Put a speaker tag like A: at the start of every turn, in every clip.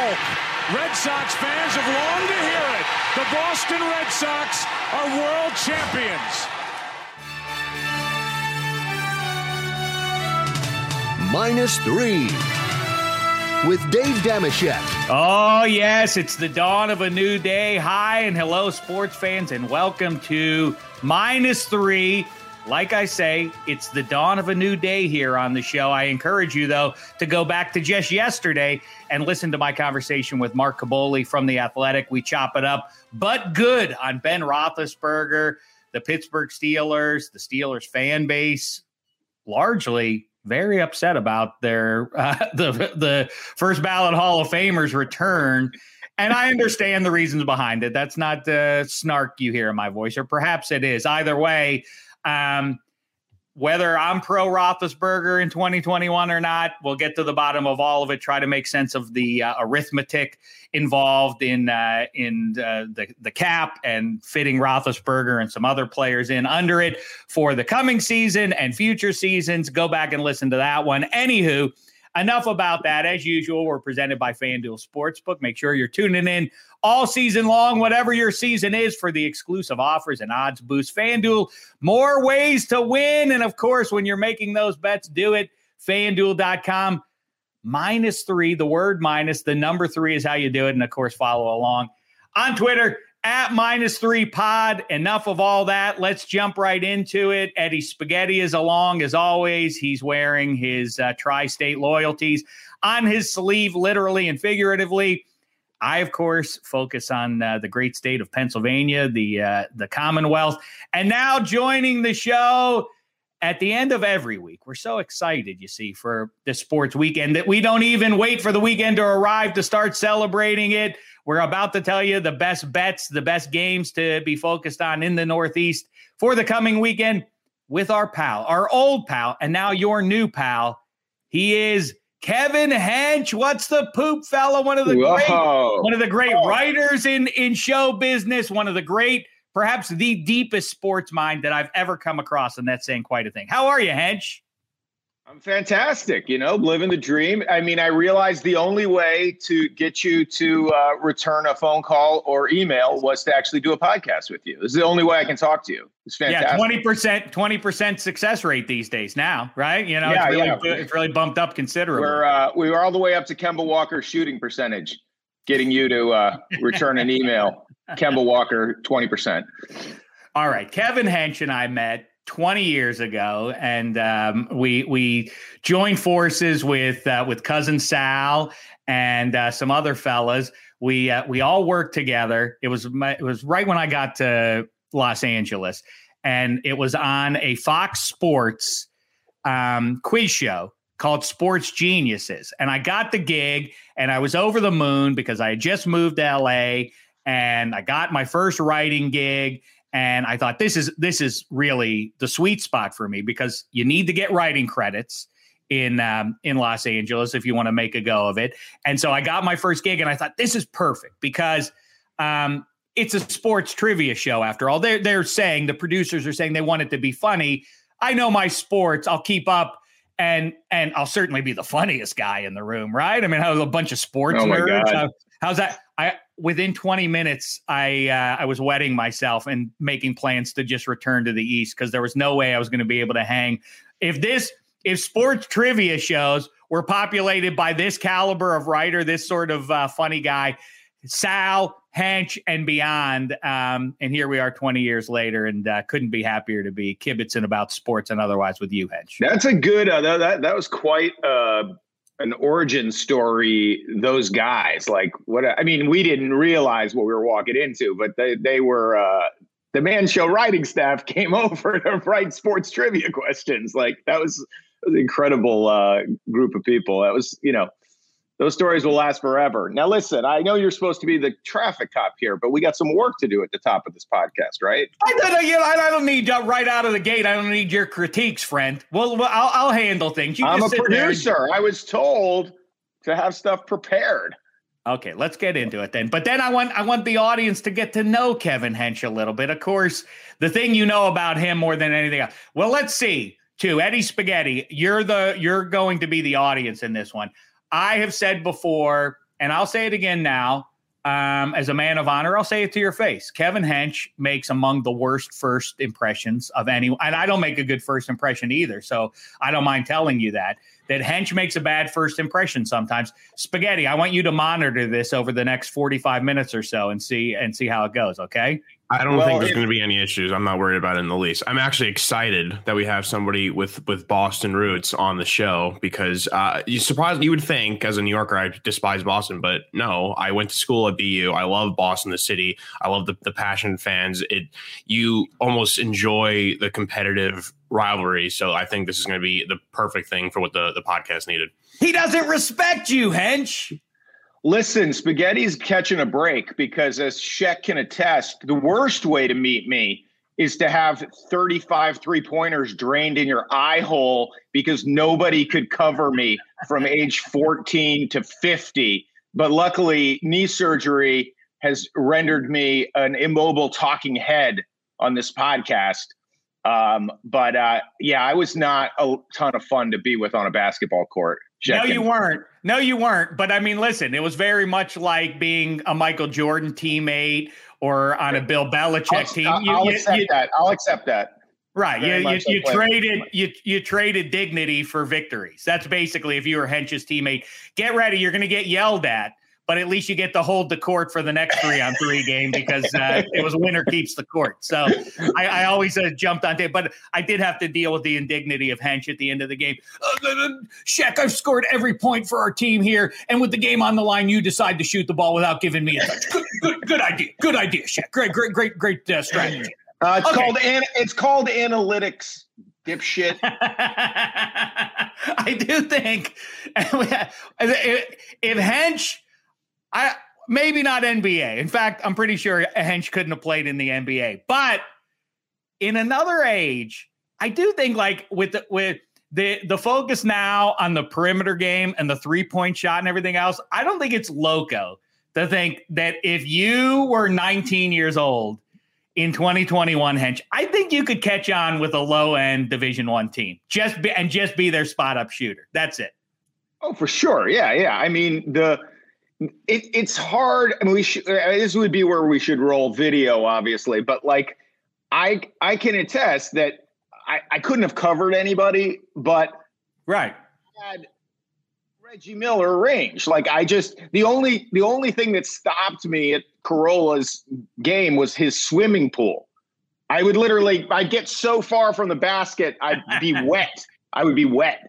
A: Hulk. Red Sox fans have longed to hear it. The Boston Red Sox are world champions.
B: Minus three with Dave Dameshek.
C: Oh, yes, it's the dawn of a new day. Hi and hello, sports fans, and welcome to Minus Three. Like I say, it's the dawn of a new day here on the show. I encourage you, though, to go back to just yesterday and listen to my conversation with Mark Kaboly from The Athletic. We chop it up, but good on Ben Roethlisberger, the Pittsburgh Steelers, the Steelers fan base, largely very upset about their uh, the the first ballot Hall of Famers return. And I understand the reasons behind it. That's not the snark you hear in my voice, or perhaps it is. Either way, um, whether I'm pro Roethlisberger in 2021 or not, we'll get to the bottom of all of it. Try to make sense of the uh, arithmetic involved in uh, in uh, the the cap and fitting Roethlisberger and some other players in under it for the coming season and future seasons. Go back and listen to that one. Anywho, enough about that. As usual, we're presented by FanDuel Sportsbook. Make sure you're tuning in all season long, whatever your season is, for the exclusive offers and odds boost. FanDuel, more ways to win. And of course, when you're making those bets, do it. FanDuel.com minus three, the word minus, the number three is how you do it. And of course, follow along on Twitter at minus three pod. Enough of all that. Let's jump right into it. Eddie Spaghetti is along as always. He's wearing his uh, tri state loyalties on his sleeve, literally and figuratively. I, of course, focus on uh, the great state of Pennsylvania, the uh, the Commonwealth, and now joining the show at the end of every week. We're so excited, you see, for the sports weekend that we don't even wait for the weekend to arrive to start celebrating it. We're about to tell you the best bets, the best games to be focused on in the Northeast for the coming weekend with our pal, our old pal, and now your new pal. He is Kevin Hench. What's the poop fella? One of the Whoa. great, one of the great oh. writers in in show business. One of the great, perhaps the deepest sports mind that I've ever come across, and that's saying quite a thing. How are you, Hench?
D: I'm fantastic, you know, living the dream. I mean, I realized the only way to get you to uh, return a phone call or email was to actually do a podcast with you. This is the only way I can talk to you. It's fantastic.
C: Yeah, twenty percent, twenty percent success rate these days now, right? You know, yeah, it's, really, yeah. it's really bumped up considerably.
D: We're uh, we were all the way up to Kemba Walker shooting percentage, getting you to uh, return an email. Kemba Walker, twenty percent.
C: All right, Kevin Hench and I met 20 years ago, and um, we we joined forces with uh, with cousin Sal and uh, some other fellas. We uh, we all worked together. It was my, it was right when I got to Los Angeles, and it was on a Fox Sports um, quiz show called Sports Geniuses, and I got the gig, and I was over the moon because I had just moved to LA, and I got my first writing gig and I thought this is this is really the sweet spot for me because you need to get writing credits in um, in Los Angeles if you want to make a go of it. And so I got my first gig, and I thought this is perfect because um, it's a sports trivia show. After all, they're they're saying the producers are saying they want it to be funny. I know my sports. I'll keep up. And and I'll certainly be the funniest guy in the room, right? I mean, I was a bunch of sports oh nerds. How, how's that? I within 20 minutes, I uh, I was wetting myself and making plans to just return to the East because there was no way I was going to be able to hang. If this if sports trivia shows were populated by this caliber of writer, this sort of uh, funny guy, Sal, Hench, and beyond. Um, and here we are 20 years later, and uh, couldn't be happier to be kibitzing about sports and otherwise with you, Hench.
D: That's a good, uh, that, that was quite uh, an origin story those guys like what i mean we didn't realize what we were walking into but they they were uh the man show writing staff came over to write sports trivia questions. Like that was, was an incredible uh group of people. That was you know those stories will last forever. Now, listen, I know you're supposed to be the traffic cop here, but we got some work to do at the top of this podcast, right?
C: I don't, you know, I don't need uh, right out of the gate. I don't need your critiques, friend. Well, well I'll, I'll handle things.
D: You I'm a producer. And- I was told to have stuff prepared.
C: Okay, let's get into it then. But then I want I want the audience to get to know Kevin Hench a little bit. Of course, the thing you know about him more than anything else. Well, let's see. Too Eddie Spaghetti, you're the you're going to be the audience in this one. I have said before, and I'll say it again now. Um, as a man of honor, I'll say it to your face. Kevin Hench makes among the worst first impressions of anyone, and I don't make a good first impression either. So I don't mind telling you that that Hench makes a bad first impression sometimes. Spaghetti, I want you to monitor this over the next 45 minutes or so and see and see how it goes, okay?
E: I don't well, think there's going to be any issues. I'm not worried about it in the least. I'm actually excited that we have somebody with with Boston roots on the show because uh, you surprised you would think as a New Yorker I despise Boston, but no, I went to school at BU. I love Boston, the city. I love the the passion fans. It you almost enjoy the competitive rivalry. So I think this is going to be the perfect thing for what the the podcast needed.
C: He doesn't respect you, Hench.
D: Listen, Spaghetti's catching a break because, as Sheck can attest, the worst way to meet me is to have 35 three pointers drained in your eye hole because nobody could cover me from age 14 to 50. But luckily, knee surgery has rendered me an immobile talking head on this podcast. Um, but uh, yeah, I was not a ton of fun to be with on a basketball court.
C: No, you weren't. No, you weren't. But I mean, listen, it was very much like being a Michael Jordan teammate or on a Bill Belichick
D: I'll,
C: team.
D: You, I'll you, accept you, that. I'll accept that.
C: Right. you, you, you traded you you traded dignity for victories. That's basically if you were Hench's teammate. Get ready, you're going to get yelled at but at least you get to hold the court for the next three on three game because uh, it was winner keeps the court. So I, I always uh, jumped on it, but I did have to deal with the indignity of Hench at the end of the game. Uh, Sheck, I've scored every point for our team here, and with the game on the line, you decide to shoot the ball without giving me a touch. Good, good, good idea. Good idea, Sheck. Great, great, great, great uh, strategy.
D: Uh, it's okay. called an, it's called analytics dipshit.
C: I do think if Hench I maybe not NBA. In fact, I'm pretty sure Hench couldn't have played in the NBA. But in another age, I do think like with the, with the the focus now on the perimeter game and the three point shot and everything else, I don't think it's loco to think that if you were 19 years old in 2021 hench i think you could catch on with a low end division one team. Just be, and just be their spot up shooter. That's it.
D: Oh for sure. Yeah yeah. I mean the it, it's hard. I mean, we should. Uh, this would be where we should roll video, obviously. But like, I I can attest that I, I couldn't have covered anybody, but
C: right
D: had Reggie Miller range. Like I just the only the only thing that stopped me at Carolla's game was his swimming pool. I would literally I'd get so far from the basket, I'd be wet. I would be wet.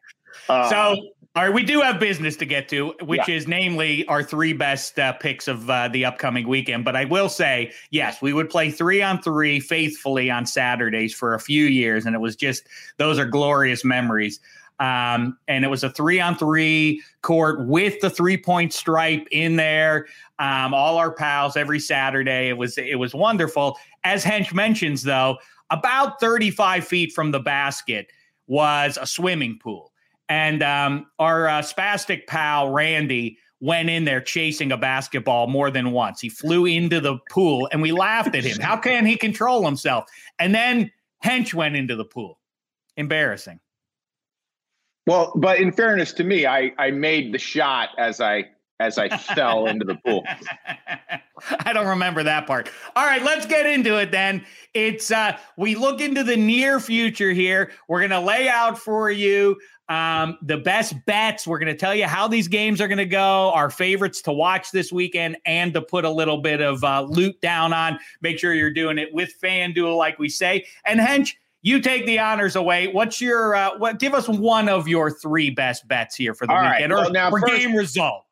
C: Uh, so all right, we do have business to get to, which yeah. is namely our three best uh, picks of uh, the upcoming weekend. But I will say, yes, we would play three on three faithfully on Saturdays for a few years, and it was just those are glorious memories. Um, and it was a three on three court with the three point stripe in there. Um, all our pals every Saturday. It was it was wonderful. As Hench mentions, though, about 35 feet from the basket was a swimming pool. And um, our uh, spastic pal, Randy, went in there chasing a basketball more than once. He flew into the pool and we laughed at him. How can he control himself? And then Hench went into the pool. Embarrassing.
D: Well, but in fairness to me, I, I made the shot as I as I fell into the pool.
C: I don't remember that part. All right, let's get into it then. It's uh we look into the near future here. We're going to lay out for you um, the best bets. We're going to tell you how these games are going to go, our favorites to watch this weekend, and to put a little bit of uh, loot down on. Make sure you're doing it with FanDuel, like we say. And Hench, you take the honors away. What's your uh, what? Give us one of your three best bets here for the All weekend right. well, or, now, or first, game result.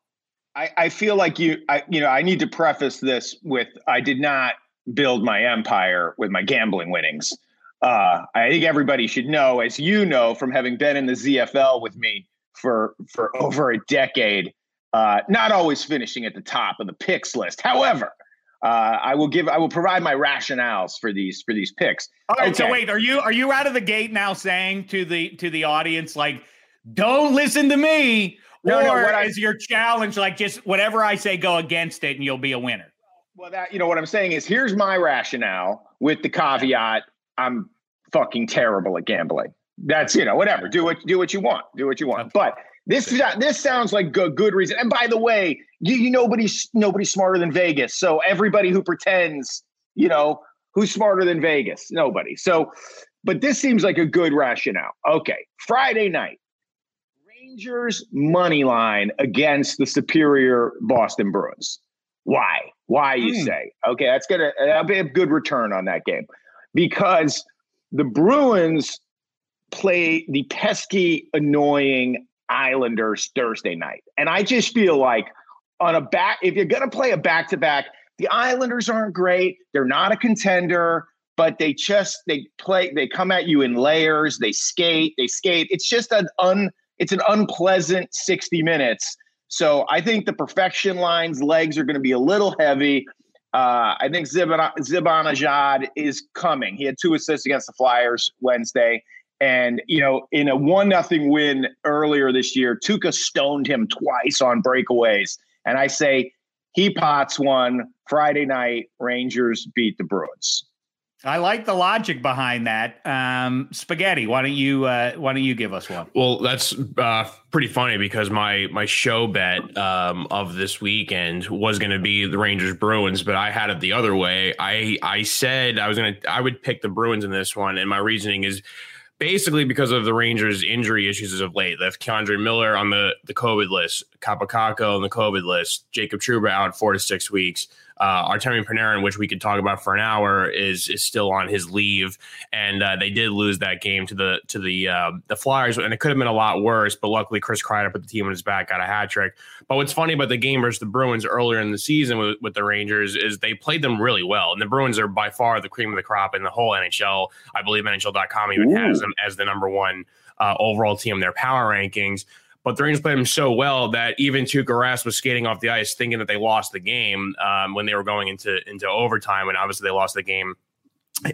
D: I, I feel like you, I, you know, I need to preface this with I did not build my empire with my gambling winnings. Uh, I think everybody should know, as you know from having been in the ZFL with me for for over a decade, uh, not always finishing at the top of the picks list. However, uh, I will give I will provide my rationales for these for these picks.
C: All right. Okay. So wait, are you are you out of the gate now saying to the to the audience like, don't listen to me? No, or no, what I, is your challenge like just whatever I say, go against it, and you'll be a winner?
D: Well, that you know what I'm saying is here's my rationale with the caveat I'm fucking terrible at gambling. That's you know whatever. Do what do what you want. Do what you want. But This this sounds like a good reason. And by the way, you, you nobody's nobody's smarter than Vegas. So everybody who pretends, you know, who's smarter than Vegas? Nobody. So, but this seems like a good rationale. Okay, Friday night, Rangers money line against the superior Boston Bruins. Why? Why you mm. say? Okay, that's gonna that'll be a good return on that game because the Bruins play the pesky, annoying Islanders Thursday night. And I just feel like on a back, if you're going to play a back to back, the Islanders aren't great. They're not a contender, but they just, they play, they come at you in layers. They skate, they skate. It's just an un, it's an unpleasant 60 minutes. So I think the perfection lines legs are going to be a little heavy. Uh, I think Zibanejad is coming. He had two assists against the Flyers Wednesday. And, you know, in a one nothing win earlier this year, Tuukka stoned him twice on breakaways. And I say he pots one Friday night, Rangers beat the Bruins.
C: I like the logic behind that. Um, spaghetti, why don't you uh, why don't you give us one?
E: Well, that's uh, pretty funny because my my show bet um, of this weekend was going to be the Rangers Bruins, but I had it the other way. I I said I was to I would pick the Bruins in this one, and my reasoning is basically because of the Rangers' injury issues as of late. They have K'Andre Miller on the, the COVID list, Kaapo Kakko on the COVID list, Jacob Trouba out four to six weeks. Uh, Artemi Panarin, which we could talk about for an hour, is is still on his leave, and uh, they did lose that game to the to the uh, the Flyers, and it could have been a lot worse. But luckily, Chris Kreider put the team on his back, got a hat trick. But what's funny about the game versus the Bruins earlier in the season with, with the Rangers is they played them really well, and the Bruins are by far the cream of the crop in the whole NHL. I believe NHL.com even Ooh. has them as the number one uh, overall team in their power rankings. But the Rangers played them so well that even Tuukka Rask was skating off the ice, thinking that they lost the game um, when they were going into into overtime, and obviously they lost the game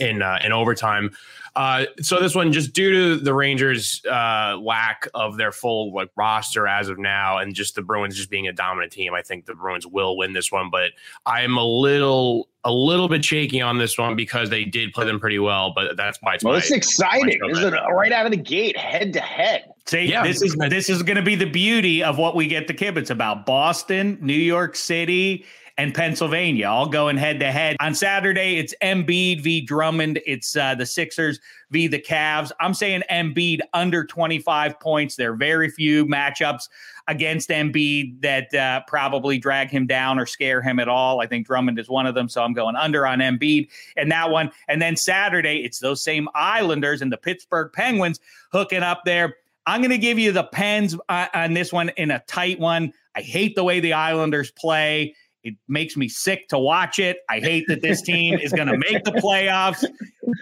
E: in uh, in overtime. Uh, so this one, just due to the Rangers' uh, lack of their full like roster as of now, and just the Bruins just being a dominant team, I think the Bruins will win this one. But I'm a little a little bit shaky on this one because they did play them pretty well. But that's why it's
D: well, it's exciting. This is right out of the gate, head to head.
C: See, yeah, this is this is going to be the beauty of what we get the kibitz about. Boston, New York City, and Pennsylvania, all going head to head. On Saturday, it's Embiid v. Drummond. It's uh, the Sixers v. the Cavs. I'm saying Embiid under 25 points. There are very few matchups against Embiid that uh, probably drag him down or scare him at all. I think Drummond is one of them, so I'm going under on Embiid and that one. And then Saturday, it's those same Islanders and the Pittsburgh Penguins hooking up there. I'm going to give you the Pens uh, on this one in a tight one. I hate the way the Islanders play. It makes me sick to watch it. I hate that this team is going to make the playoffs.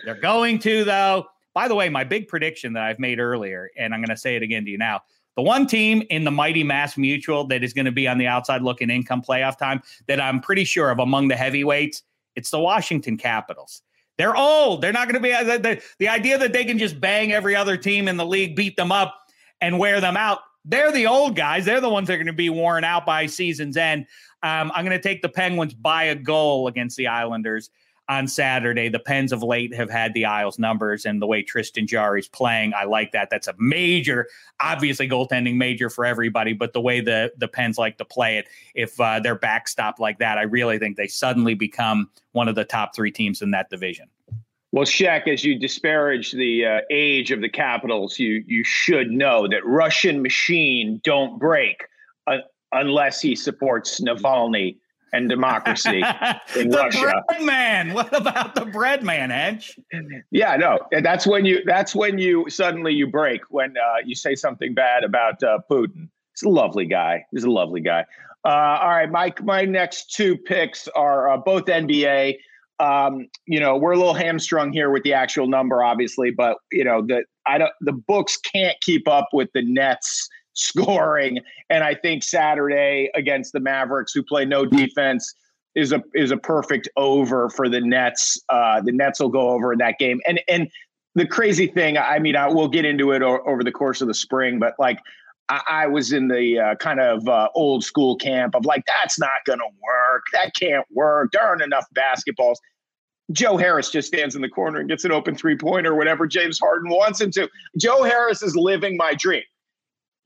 C: They're going to, though. By the way, my big prediction that I've made earlier, and I'm going to say it again to you now. The one team in the mighty Mass Mutual that is going to be on the outside looking income playoff time that I'm pretty sure of among the heavyweights, it's the Washington Capitals. They're old. They're not going to be the, the, idea that they can just bang every other team in the league, beat them up, and wear them out. They're the old guys. They're the ones that are going to be worn out by season's end. Um, I'm going to take the Penguins by a goal against the Islanders on Saturday. The Pens of late have had the Isles numbers, and the way Tristan Jarry's playing, I like that. That's a major, obviously goaltending major for everybody, but the way the the Pens like to play it, if uh, they're backstopped like that, I really think they suddenly become one of the top three teams in that division.
D: Well, Shaq, as you disparage the uh, age of the Capitals, you you should know that Russian machine don't break. Uh, unless he supports Navalny and democracy in
C: the
D: Russia.
C: Bread man. What about the bread man, Edge?
D: Yeah, no. That's when you. That's when you suddenly you break when uh, you say something bad about uh, Putin. He's a lovely guy. He's a lovely guy. Uh, all right, my my next two picks are uh, both NBA. Um, you know, we're a little hamstrung here with the actual number, obviously, but you know the I don't the books can't keep up with the Nets scoring. And I think Saturday against the Mavericks, who play no defense, is a is a perfect over for the Nets. Uh, the Nets will go over in that game. And and the crazy thing, I mean, I will get into it o- over the course of the spring, but like. I, I was in the uh, kind of uh, old school camp of like, that's not going to work. That can't work. There aren't enough basketballs. Joe Harris just stands in the corner and gets an open three pointer, whatever James Harden wants him to. Joe Harris is living my dream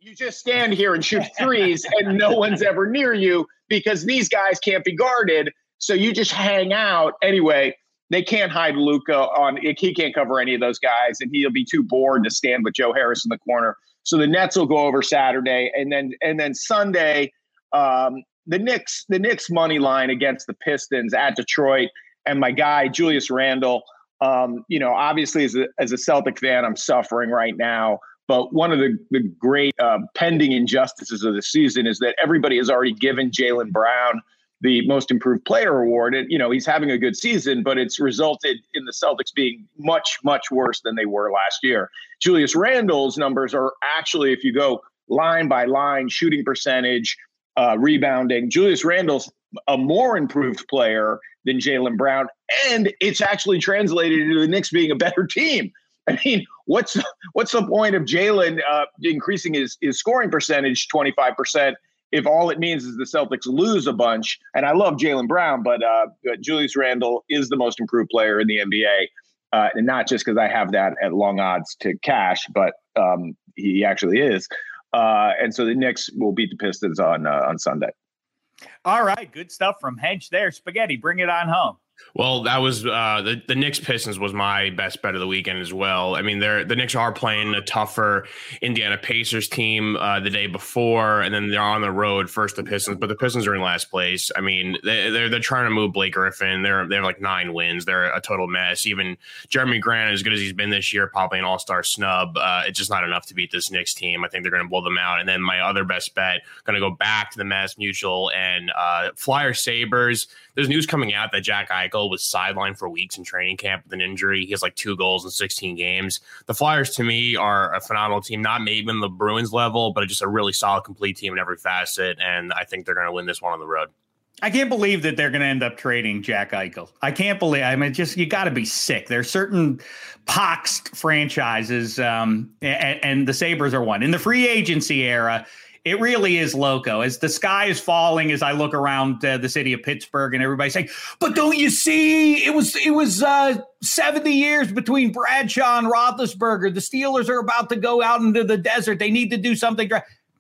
D: you just stand here and shoot threes and no one's ever near you because these guys can't be guarded. So you just hang out. Anyway, they can't hide Luka on he can't cover any of those guys, and he'll be too bored to stand with Joe Harris in the corner. So the Nets will go over Saturday, and then and then Sunday, um, the Knicks the Knicks money line against the Pistons at Detroit, and my guy Julius Randle. Um, you know, obviously as a as a Celtic fan, I'm suffering right now. But one of the, the great uh, pending injustices of the season is that everybody has already given Jaylen Brown the most improved player award. And, you know, he's having a good season, but it's resulted in the Celtics being much, much worse than they were last year. Julius Randle's numbers are actually, if you go line by line, shooting percentage, uh, rebounding, Julius Randle's a more improved player than Jaylen Brown. And it's actually translated into the Knicks being a better team. I mean, what's what's the point of Jaylen uh, increasing his his scoring percentage twenty five percent if all it means is the Celtics lose a bunch? And I love Jaylen Brown, but uh, Julius Randle is the most improved player in the NBA, uh, and not just because I have that at long odds to cash, but um, he actually is. Uh, and so the Knicks will beat the Pistons on uh, on Sunday.
C: All right, good stuff from Hench there. Spaghetti, bring it on home.
E: Well, that was uh, the the Knicks Pistons was my best bet of the weekend as well. I mean, they're the Knicks are playing a tougher Indiana Pacers team uh, the day before, and then they're on the road first the Pistons, but the Pistons are in last place. I mean, they, they're they're trying to move Blake Griffin. They're they have like nine wins. They're a total mess. Even Jerami Grant, as good as he's been this year, probably an All Star snub. Uh, it's just not enough to beat this Knicks team. I think they're going to blow them out. And then my other best bet, going to go back to the Mass Mutual and uh, Flyer Sabres. There's news coming out that Jack Eichel was sidelined for weeks in training camp with an injury. He has like two goals in 16 games. The Flyers, to me, are a phenomenal team. Not maybe in the Bruins level, but just a really solid, complete team in every facet. And I think they're going to win this one on the road.
C: I can't believe that they're going to end up trading Jack Eichel. I can't believe. I mean, just you got to be sick. There's certain poxed franchises, um, and, and the Sabres are one in the free agency era it really is loco. As the sky is falling, as I look around uh, the city of Pittsburgh, and everybody saying, "But don't you see? It was it was uh, seventy years between Bradshaw and Roethlisberger. The Steelers are about to go out into the desert. They need to do something.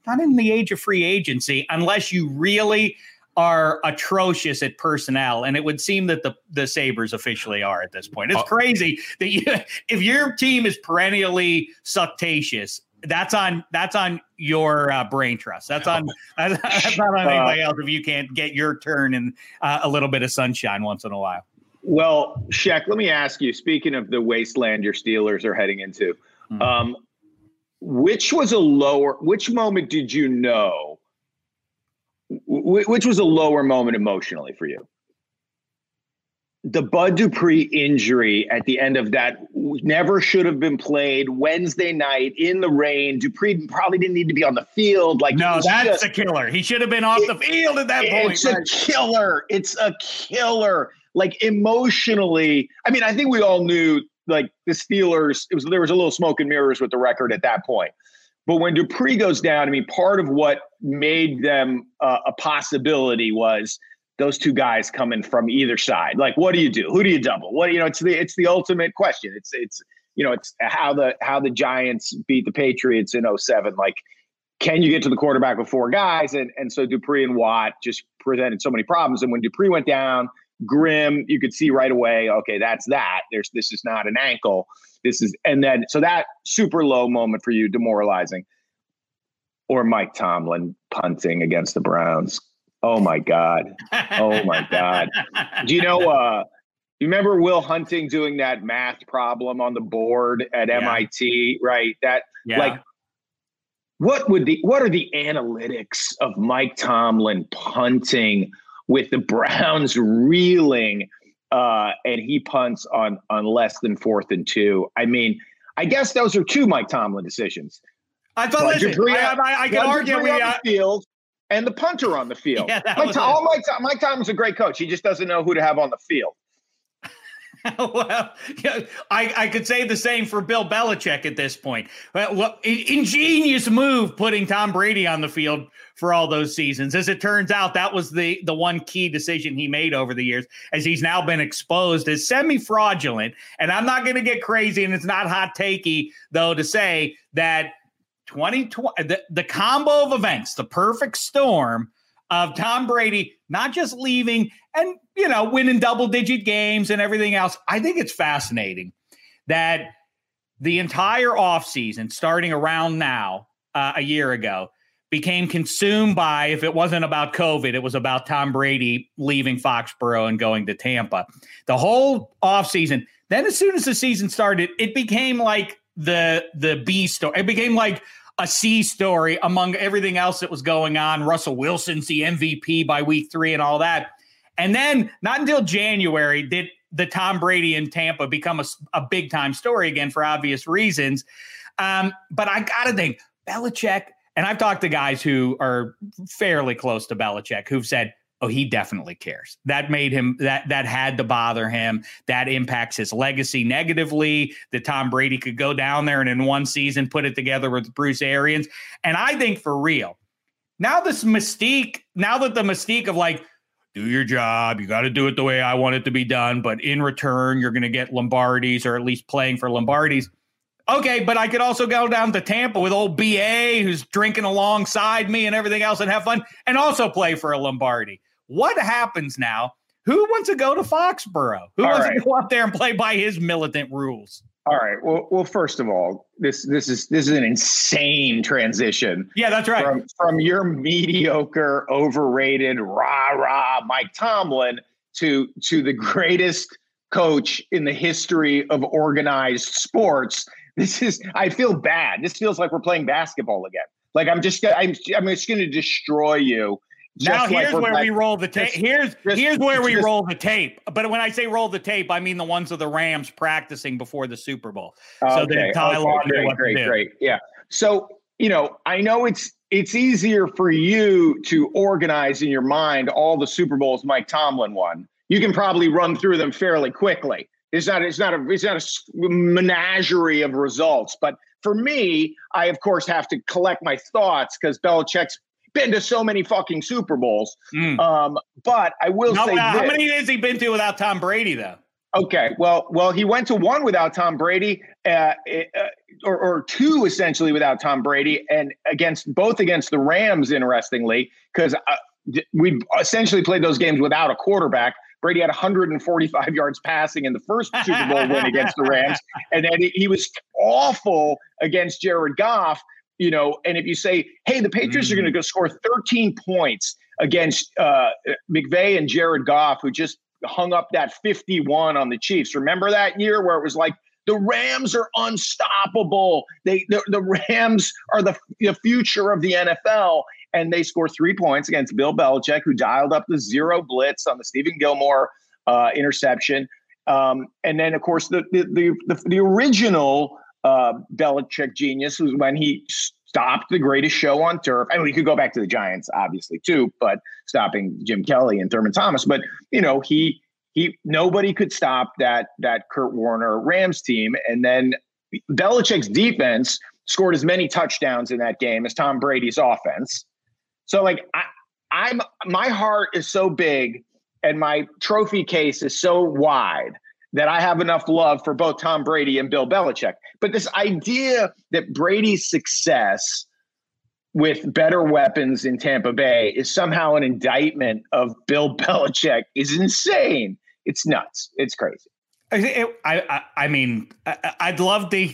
C: Not in the age of free agency, unless you really." are atrocious at personnel, and it would seem that the the Sabres officially are at this point. It's uh, crazy that you, if your team is perennially suctacious, that's on that's on your uh, brain trust. That's on that's, not on uh, anybody else if you can't get your turn and uh, a little bit of sunshine once in a while.
D: Well, Shaq, let me ask you. Speaking of the wasteland your Steelers are heading into, mm-hmm. um, which was a lower? Which moment did you know? which was a lower moment emotionally for you? The Bud Dupree injury at the end of that never should have been played Wednesday night in the rain. Dupree probably didn't need to be on the field. Like
C: no, that's just, a killer. He should have been off it, the field at that point.
D: It's a killer. It's a killer. Like emotionally, I mean, I think we all knew like the Steelers. It was there was a little smoke and mirrors with the record at that point. But when Dupree goes down, I mean, part of what made them uh, a possibility was those two guys coming from either side. Like, what do you do? Who do you double? What you know? It's the it's the ultimate question. It's it's you know it's how the how the Giants beat the Patriots in 07. Like, can you get to the quarterback with four guys? And and so Dupree and Watt just presented so many problems. And when Dupree went down, Grim, you could see right away. Okay, that's that. There's this is not an ankle. This is and then so that super low moment for you, demoralizing. Or Mike Tomlin punting against the Browns. Oh my God. Oh my God. Do you know uh you remember Will Hunting doing that math problem on the board at yeah. MIT, right? That yeah. like what would the what are the analytics of Mike Tomlin punting with the Browns reeling uh and he punts on on less than fourth and two? I mean, I guess those are two Mike Tomlin decisions.
C: I thought listen, I, I, I, can argue we, uh,
D: field and the punter on the field. Yeah, Mike, Tom, all oh, Mike, Mike Tomlin's a great coach. He just doesn't know who to have on the field.
C: well, yeah, I, I could say the same for Bill Belichick at this point. Well, ingenious move putting Tom Brady on the field for all those seasons. As it turns out, that was the the one key decision he made over the years, as he's now been exposed as semi fraudulent. And I'm not going to get crazy, and it's not hot takey though to say that 2020, the, the combo of events, the perfect storm of Tom Brady not just leaving and, you know, winning double digit games and everything else. I think it's fascinating that the entire offseason, starting around now, uh, a year ago, became consumed by, if it wasn't about COVID, it was about Tom Brady leaving Foxborough and going to Tampa. The whole offseason. Then, as soon as the season started, it became like the the B story. It became like a C story among everything else that was going on. Russell Wilson's the MVP by week three and all that. And then not until January did the Tom Brady in Tampa become a, a big time story again for obvious reasons. Um, but I got to think Belichick, and I've talked to guys who are fairly close to Belichick who've said, oh he definitely cares. That made him that that had to bother him. That impacts his legacy negatively that tom brady could go down there and in one season put it together with bruce arians. And i think for real now this mystique now that the mystique of like do your job. You got to do it the way i want it to be done. But in return you're going to get lombardis or at least playing for lombardis. Okay, but I could also go down to Tampa with old BA who's drinking alongside me and everything else and have fun and also play for a Lombardi. What happens now? Who wants to go to Foxborough? Who all wants right. to go out there and play by his militant rules?
D: All right. Well, well, first of all, this this is this is an insane transition.
C: Yeah, that's right.
D: From, from your mediocre, overrated, rah rah Mike Tomlin to to the greatest coach in the history of organized sports this is I feel bad. This feels like we're playing basketball again. Like I'm just I'm I'm just going to destroy you.
C: Now here's like where we roll the tape. Here's just, here's where we just, roll the tape. But when I say roll the tape, I mean the ones of the Rams practicing before the Super Bowl.
D: Okay, so that Ty okay, great, great, great. Yeah. So you know, I know it's it's easier for you to organize in your mind all the Super Bowls Mike Tomlin won. You can probably run through them fairly quickly. It's not. It's not a. It's not a menagerie of results. But for me, I of course have to collect my thoughts because Belichick's been to so many fucking Super Bowls. Mm. Um, but I will say,
C: uh, how many has he been to without Tom Brady though?
D: Okay, well, well, he went to one without Tom Brady, uh, uh, or, or, two essentially without Tom Brady, and against both against the Rams. Interestingly, because uh, we essentially played those games without a quarterback. Brady had 145 yards passing in the first Super Bowl win against the Rams, and then he was awful against Jared Goff. You know, and if you say, "Hey, the Patriots mm. are going to go score 13 points against uh, McVay and Jared Goff, who just hung up that 51 on the Chiefs," remember that year where it was like the Rams are unstoppable. They the, the Rams are the, the future of the NFL and they score three points against Bill Belichick, who dialed up the zero blitz on the Stephon Gilmore uh, interception. Um, and then, of course, the the the, the, the original uh, Belichick genius was when he stopped the greatest show on turf. I mean, we could go back to the Giants, obviously, too, but stopping Jim Kelly and Thurman Thomas. But you know, he he nobody could stop that that Kurt Warner Rams team, and then Belichick's defense scored as many touchdowns in that game as Tom Brady's offense. So like I, I'm my heart is so big and my trophy case is so wide that I have enough love for both Tom Brady and Bill Belichick. But this idea that Brady's success with better weapons in Tampa Bay is somehow an indictment of Bill Belichick is insane. It's nuts. It's crazy.
C: I, I, I mean, I'd love to,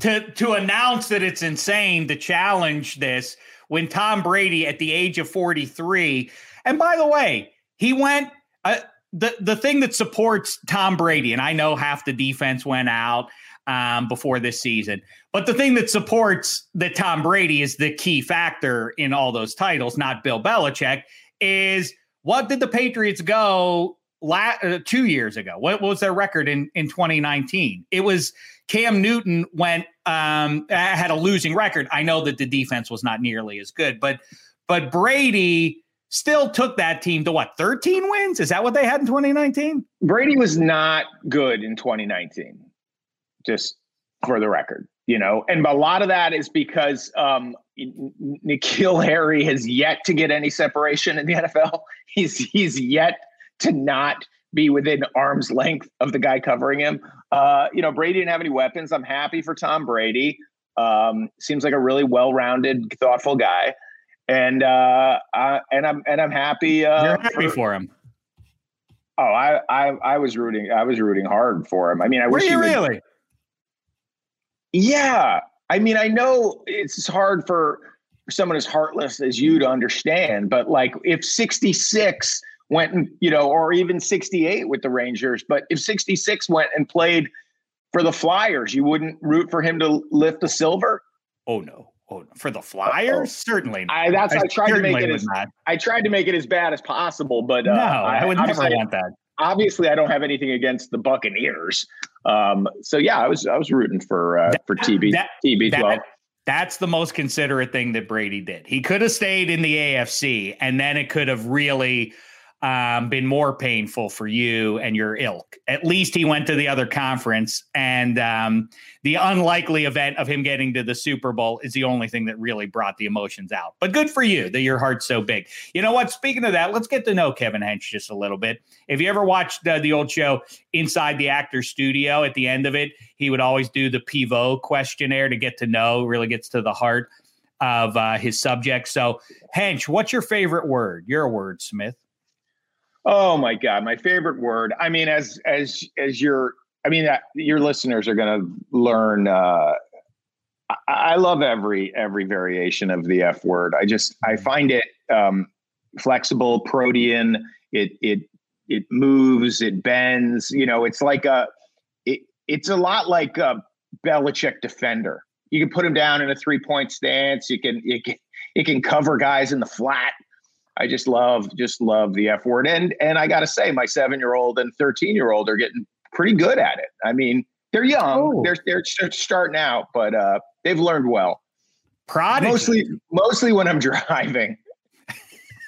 C: to to announce that it's insane to challenge this when Tom Brady at the age of 43, and by the way, he went uh, the the thing that supports Tom Brady, and I know half the defense went out um, before this season, but the thing that supports that Tom Brady is the key factor in all those titles, not Bill Belichick, is what did the Patriots go la- uh, two years ago? What, what was their record in in 2019? It was Cam Newton went um, had a losing record. I know that the defense was not nearly as good, but but Brady still took that team to what 13 wins? Is that what they had in 2019?
D: Brady was not good in 2019. Just for the record, you know, and a lot of that is because um, N'Keal Harry has yet to get any separation in the NFL. He's he's yet to not be within arm's length of the guy covering him. Uh, you know, Brady didn't have any weapons. I'm happy for Tom Brady. Um, seems like a really well-rounded, thoughtful guy, and uh, I, and I'm and I'm happy. Uh,
C: You're happy for, for him.
D: Oh, I, I I was rooting. I was rooting hard for him. I mean, I
C: Were
D: wish
C: you
D: he would,
C: really?
D: Yeah, I mean, I know it's hard for someone as heartless as you to understand, but like if 66 went and you know, or even 68 with the Rangers, but if 66 went and played for the Flyers, you wouldn't root for him to lift the silver.
C: Oh no. Oh, for the Flyers,
D: Uh-oh.
C: certainly. Not.
D: I, that's I, I tried to make it as
C: not.
D: I tried to make it as bad as possible, but uh,
C: no, I, would never
D: obviously-
C: want that.
D: obviously I don't have anything against the Buccaneers. Um, so yeah, I was I was rooting for uh, for TB
C: that-
D: TB twelve.
C: That, that's the most considerate thing that Brady did. He could have stayed in the AFC, and then it could have really um, been more painful for you and your ilk. At least he went to the other conference, and um, the unlikely event of him getting to the Super Bowl is the only thing that really brought the emotions out. But good for you that your heart's so big. You know what? Speaking of that, let's get to know Kevin Hench just a little bit. If you ever watched uh, the old show Inside the Actor Studio, at the end of it, he would always do the pivot questionnaire to get to know, really gets to the heart of uh, his subject. So, Hench, what's your favorite word? You're a wordsmith.
D: Oh my god, my favorite word. I mean, as as as your, I mean, uh, your listeners are going to learn. Uh, I, I love every every variation of the F word. I just I find it um, flexible, protean. It it it moves, it bends. You know, it's like a it, it's a lot like a Belichick defender. You can put him down in a three point stance. You can it can it can cover guys in the flat. I just love just love the F word. And and I gotta say, my seven year old and thirteen year old are getting pretty good at it. I mean, they're young,
C: Oh.
D: they're they're starting out, but uh, they've learned well.
C: Prodigy.
D: Mostly mostly when I'm driving.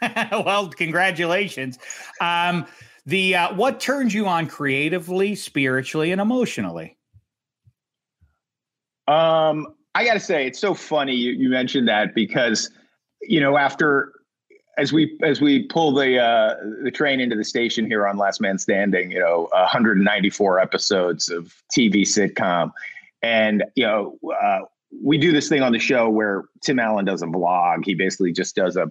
C: well, congratulations. Um, the uh, what turns you on creatively, spiritually, and emotionally?
D: Um, I got to say, it's so funny you, you mentioned that because, you know, after as we as we pull the uh, the train into the station here on Last Man Standing, you know, 194 episodes of TV sitcom, and you know, uh, we do this thing on the show where Tim Allen does a vlog. He basically just does a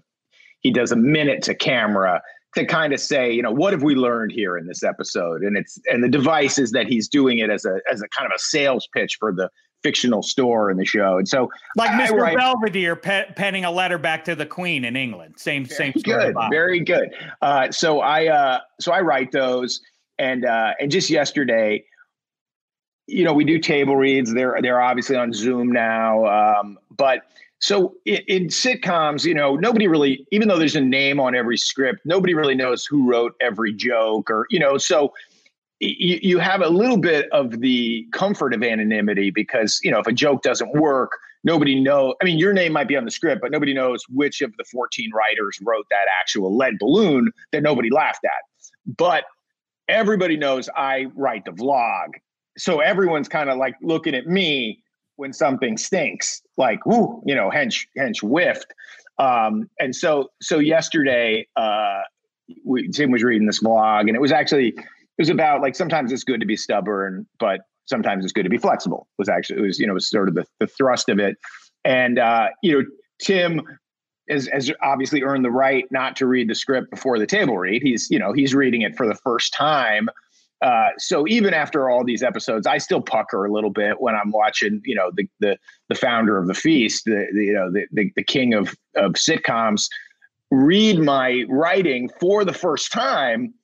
D: he does a minute to camera to kind of say, you know, what have we learned here in this episode? And it's and the device is that he's doing it as a as a kind of a sales pitch for the fictional store in the show. And so
C: Like
D: I
C: Mr.
D: write-
C: Belvedere pe- penning a letter back to the Queen in England. Same same
D: good, very good. Uh, so I uh, so I write those, and uh, and just yesterday, you know, we do table reads. They're they're obviously on Zoom now, um, but so in, in sitcoms, you know, nobody really, even though there's a name on every script, nobody really knows who wrote every joke, or you know, so. You, you have a little bit of the comfort of anonymity because you know if a joke doesn't work, nobody know. I mean, your name might be on the script, but nobody knows which of the 14 writers wrote that actual lead balloon that nobody laughed at. But everybody knows I write the vlog. So everyone's kind of like looking at me when something stinks, like, whoo, you know, hench, hench whiffed. Um, and so, so yesterday, uh, we, Tim was reading this vlog and it was actually, was about like, sometimes it's good to be stubborn, but sometimes it's good to be flexible was actually, it was, you know, it was sort of the, the thrust of it. And, uh, you know, Tim has, has obviously earned the right not to read the script before the table read. He's, you know, he's reading it for the first time. Uh, so even after all these episodes, I still pucker a little bit when I'm watching, you know, the the the founder of the feast, the, the you know the, the the king of of sitcoms, read my writing for the first time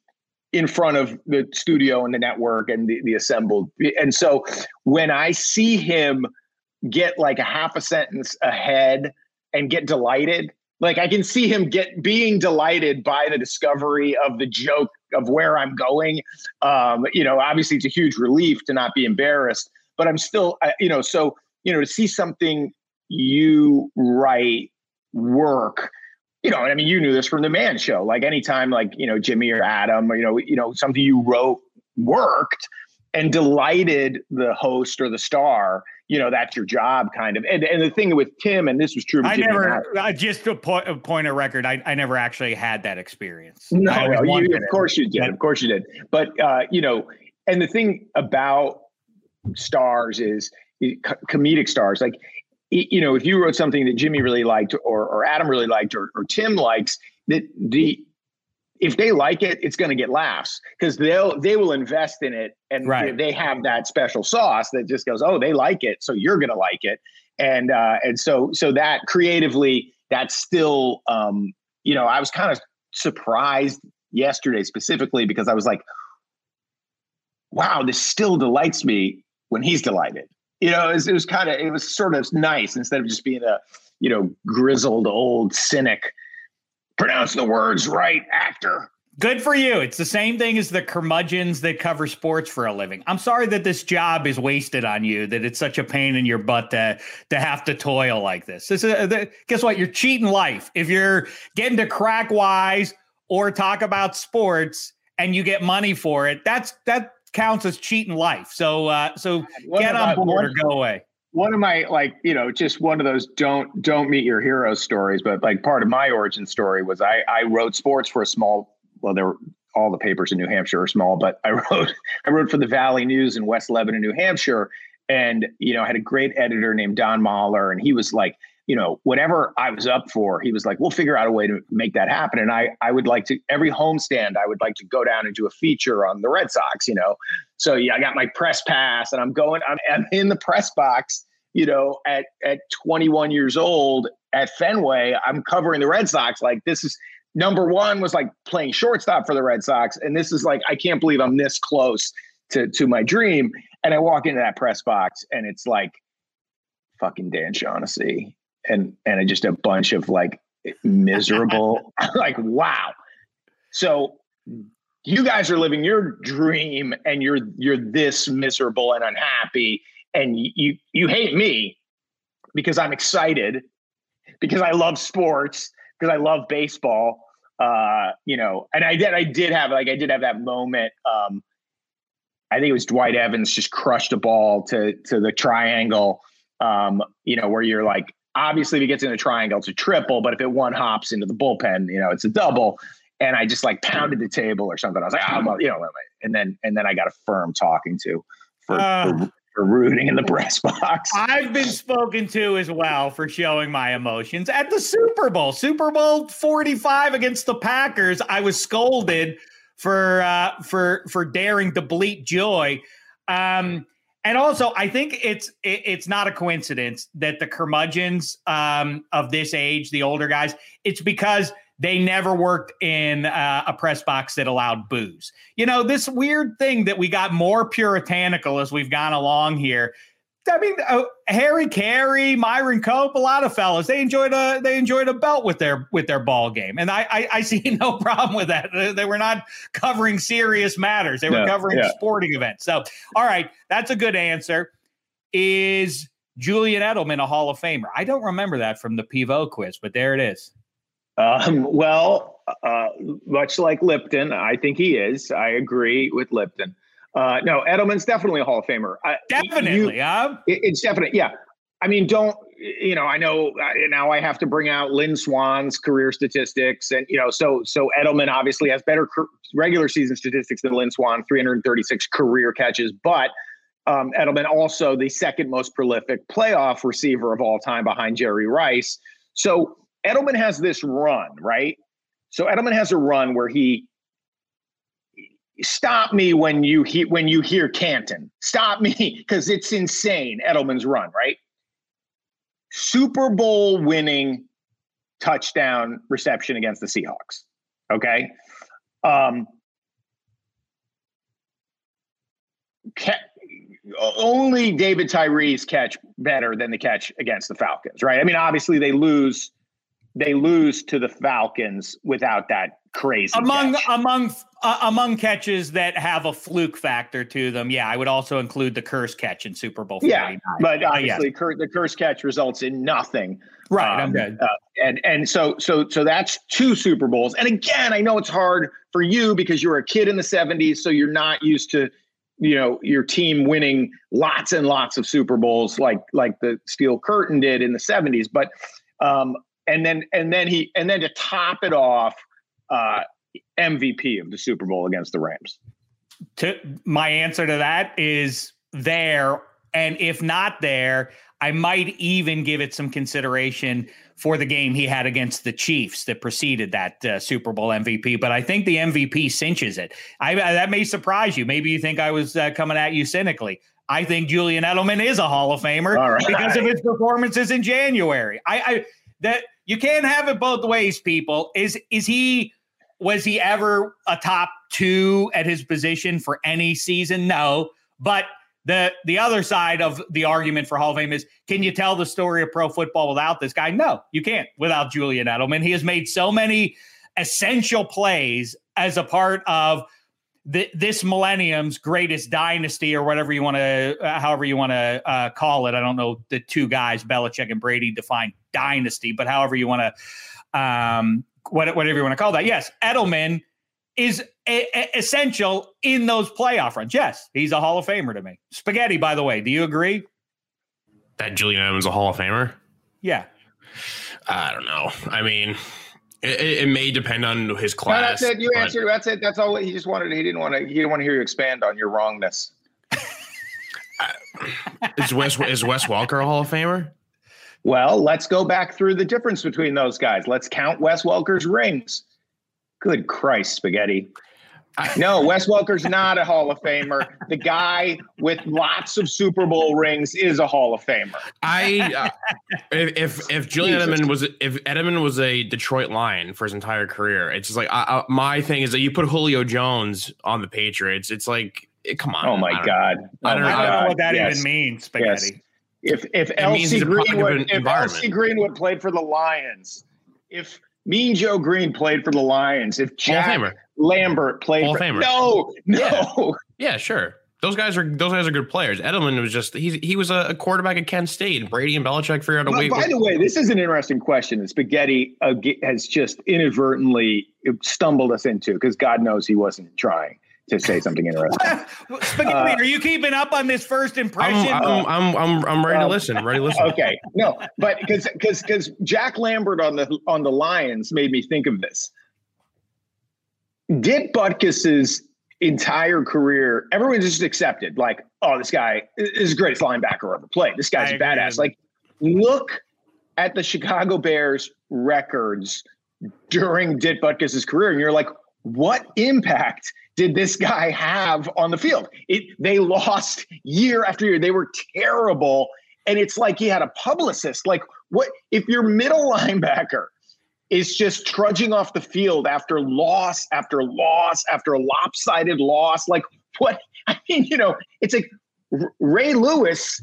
D: in front of the studio and the network and the, the assembled. And so when I see him get like a half a sentence ahead and get delighted, like I can see him get being delighted by the discovery of the joke of where I'm going. Um, you know, obviously it's a huge relief to not be embarrassed, but I'm still, uh, you know, so you know, to see something you write work you know, I mean, you knew this from the Man Show. Like anytime, like you know, Jimmy or Adam, or you know, you know, something you wrote worked and delighted the host or the star. You know, that's your job, kind of. And and the thing with Tim, and this was true.
C: I
D: Jimmy
C: never, uh, just a, po- a point of record, I, I never actually had that experience.
D: No, no, you, of course you did. Of course you did. But uh, you know, and the thing about stars is comedic stars. Like you know, if you wrote something that Jimmy really liked or, or Adam really liked or, or Tim likes, that the if they like it, it's going to get laughs because they'll they will invest in it and right. they have that special sauce that just goes, oh, they like it, so you're going to like it, and uh, and so so that creatively, that's still, um, you know, I was kind of surprised yesterday specifically because I was like, wow, this still delights me when he's delighted. You know, it was, was kind of it was sort of nice instead of just being a you know grizzled old cynic pronounce the words right, actor.
C: Good for you. It's the same thing as the curmudgeons that cover sports for a living. I'm sorry that this job is wasted on you, that it's such a pain in your butt to, to have to toil like this. this is, uh, guess what? You're cheating life. If you're getting to crack wise or talk about sports and you get money for it, that's that counts as cheating life. So uh, so get on board or go away
D: one of my like you know just one of those don't don't meet your heroes stories but like part of my origin story was i i wrote sports for a small well there were all the papers in new hampshire are small but i wrote i wrote for the valley news in west lebanon new hampshire and you know i had a great editor named don mahler and he was like you know, whatever I was up for, he was like, we'll figure out a way to make that happen. And I, I would like to, every homestand, I would like to go down and do a feature on the Red Sox, you know? So yeah, I got my press pass and I'm going, I'm, I'm in the press box, you know, at, at 21 years old at Fenway, I'm covering the Red Sox. Like this is number one was like playing shortstop for the Red Sox. And this is like, I can't believe I'm this close to, to my dream. And I walk into that press box and it's like, fucking Dan Shaughnessy and and just a bunch of like miserable like wow. So you guys are living your dream and you're you're this miserable and unhappy and you you hate me because I'm excited because I love sports because I love baseball uh you know and I did I did have like I did have that moment um I think it was Dwight Evans just crushed a ball to to the triangle um you know where you're like obviously if he gets in a triangle, it's a triple, but if it one hops into the bullpen, you know, it's a double. And I just like pounded the table or something. I was like, oh, well, you know, and then and then I got a firm talking to for, uh, for, for rooting in the press box.
C: I've been spoken to as well for showing my emotions at the Super Bowl, Super Bowl 45 against the Packers. I was scolded for uh, for for daring to bleat joy. Um, and also, I think it's it, it's not a coincidence that the curmudgeons um, of this age, the older guys, it's because they never worked in uh, a press box that allowed booze. You know, this weird thing that we got more puritanical as we've gone along here I mean, uh, Harry Caray, Myron Cope, a lot of fellas they enjoyed a they enjoyed a belt with their with their ball game, and I I, I see no problem with that. They were not covering serious matters; they were covering yeah. sporting events. So, all right, that's a good answer. Is Julian Edelman a Hall of Famer? I don't remember that from the Pivot quiz, but there it is.
D: Um, well, uh, much like Lipton, I think he is. I agree with Lipton. Uh, no, Edelman's definitely a Hall of Famer.
C: definitely, you, huh?
D: It, it's definite. Yeah. I mean, don't you know? I know uh, now. I have to bring out Lynn Swann's career statistics, and you know, so so Edelman obviously has better regular season statistics than Lynn Swann, 336 career catches, but um, Edelman also the second most prolific playoff receiver of all time behind Jerry Rice. So Edelman has this run, right? So Edelman has a run where he stop me when you hear when you hear Canton. Stop me because it's insane. Edelman's run, right? Super Bowl winning touchdown reception against the Seahawks. Okay. Um, ca- only David Tyree's catch better than the catch against the Falcons, right? I mean, obviously they lose they lose to the Falcons without that crazy
C: among
D: catch.
C: among uh, among catches that have a fluke factor to them. Yeah, I would also include the Kearse catch in Super Bowl.
D: 49. Yeah, but obviously, uh, the Kearse catch results in nothing.
C: Right, um, I'm good. Uh,
D: and and so so so that's two Super Bowls. And again, I know it's hard for you because you were a kid in the '70s, so you're not used to you know your team winning lots and lots of Super Bowls like like the Steel Curtain did in the '70s. But um, and then and then he and then to top it off, uh, MVP of the Super Bowl against the Rams.
C: To my answer to that is there And if not there, I might even give it some consideration for the game he had against the Chiefs that preceded that uh, Super Bowl MVP. But I think the MVP cinches it. I, that may surprise you. Maybe you think I was uh, coming at you cynically. I think Julian Edelman is a Hall of Famer right. because of his performances in January. I, I that you can't have it both ways, people. Is is he was he ever a top two at his position for any season? No. But the the other side of the argument for Hall of Fame is can you tell the story of pro football without this guy? No, you can't without Julian Edelman. He has made so many essential plays as a part of the, this millennium's greatest dynasty or whatever you want to, uh, however you want to uh, call it. I don't know the two guys, Belichick and Brady, define dynasty, but however you want to, um, what, whatever you want to call that. Yes, Edelman is a- a- essential in those playoff runs. Yes, he's a Hall of Famer to me. Spaghetti, by the way, do you agree?
E: That Julian Edelman's a Hall of Famer?
C: Yeah.
E: I don't know. I mean, it, it, may depend on his class. No,
D: that's it. You answered. That's it. That's all. He just wanted. He didn't want to. He didn't want to hear you expand on your wrongness.
E: Uh, is Wes is Wes Welker a Hall of Famer?
D: Well, let's go back through the difference between those guys. Let's count Wes Welker's rings. Good Christ, spaghetti no, Wes Welker's not a Hall of Famer. The guy with lots of Super Bowl rings is a Hall of Famer.
E: I uh, if if Julian Edelman was if Edelman was a Detroit Lion for his entire career, it's just like I, I, my thing is that you put Julio Jones on the Patriots. It's like eh, come on.
D: Oh my
E: I
D: God!
C: I
D: don't,
C: oh
D: know,
C: know what that yes. even means, spaghetti.
D: Yes. If if LC Greenwood if LC Greenwood played for the Lions, if Mean Joe Greene played for the Lions, if Jack Lambert played.
E: Hall
D: for,
E: Famer.
D: No, no.
E: Yeah. yeah, sure. Those guys are those guys are good players. Edelman was just he he was a quarterback at Kent State, and Brady and Belichick figured out a way.
D: By the way, this is an interesting question that Spaghetti uh, has just inadvertently stumbled us into because God knows he wasn't trying to say something interesting.
C: Spaghetti, uh, are you keeping up on this first impression?
E: I'm I'm I'm, I'm, I'm ready to um, listen. Ready to listen.
D: Okay, no, but because because because Jack Lambert on the on the Lions made me think of this. Dick Butkus's entire career, everyone just accepted, like, oh, this guy is the greatest linebacker ever played. This guy's a badass. Like, look at the Chicago Bears records during Dick Butkus's career, and you're like, what impact did this guy have on the field? It, they lost year after year. They were terrible. And it's like he had a publicist. Like, what if your middle linebacker is just trudging off the field after loss after loss after lopsided loss. Like what? I mean, you know, it's like Ray Lewis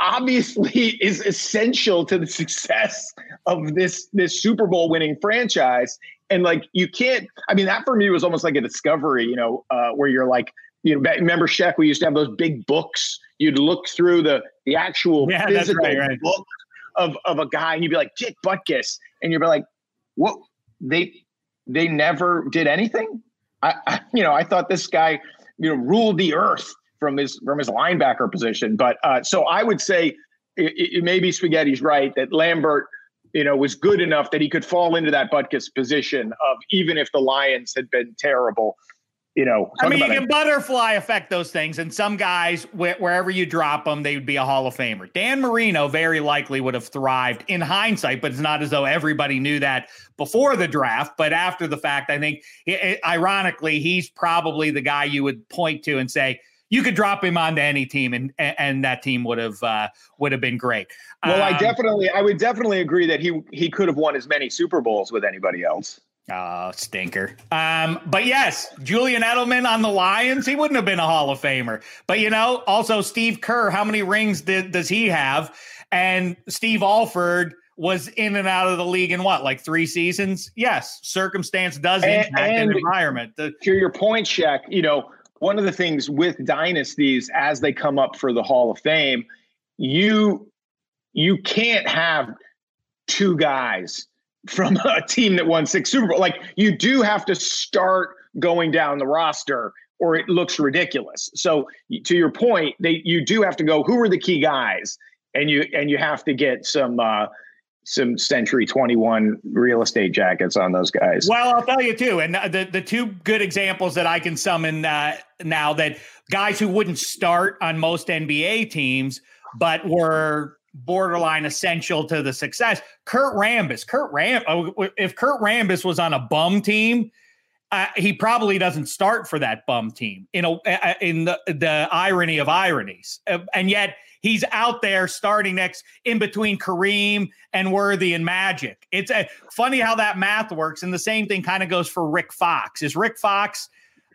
D: obviously is essential to the success of this this Super Bowl winning franchise. And like you can't. I mean, that for me was almost like a discovery. You know, uh, where you're like, you know, remember Shek? We used to have those big books. You'd look through the the actual yeah, physical right, right. book of of a guy, and you'd be like Dick Butkus, and you'd be like, what they they never did anything. I, I, you know I thought this guy you know ruled the earth from his from his linebacker position. But uh, so I would say it, it, maybe Spaghetti's right that Lambert you know was good enough that he could fall into that Butkus position of even if the Lions had been terrible you know,
C: I mean, you can it. butterfly affect those things, and some guys, wh- wherever you drop them, they would be a Hall of Famer. Dan Marino very likely would have thrived in hindsight, but it's not as though everybody knew that before the draft. But after the fact, I think, it, it, ironically, he's probably the guy you would point to and say, you could drop him onto any team, and and that team would have uh, would have been great.
D: Well, um, I definitely, I would definitely agree that he he could have won as many Super Bowls with anybody else.
C: Oh, stinker. Um, but yes, Julian Edelman on the Lions, he wouldn't have been a Hall of Famer. But you know, also Steve Kerr, how many rings did does he have? And Steve Alford was in and out of the league in what, like three seasons? Yes, circumstance does impact and, and environment. The,
D: to your point, Shek, you know, one of the things with dynasties as they come up for the Hall of Fame, you you can't have two guys from a team that won six Super Bowl. Like you do have to start going down the roster or it looks ridiculous. So to your point, they you do have to go who are the key guys and you and you have to get some uh some Century 21 real estate jackets on those guys.
C: Well, I'll tell you too. And the, the two good examples that I can summon uh, now that guys who wouldn't start on most NBA teams, but were borderline essential to the success. Kurt Rambis. Kurt Ram. Oh, if Kurt Rambis was on a bum team, uh, he probably doesn't start for that bum team. You know, in the the irony of ironies, uh, and yet he's out there starting next in between Kareem and Worthy and Magic. It's uh, funny how that math works, and the same thing kind of goes for Rick Fox. Is Rick Fox?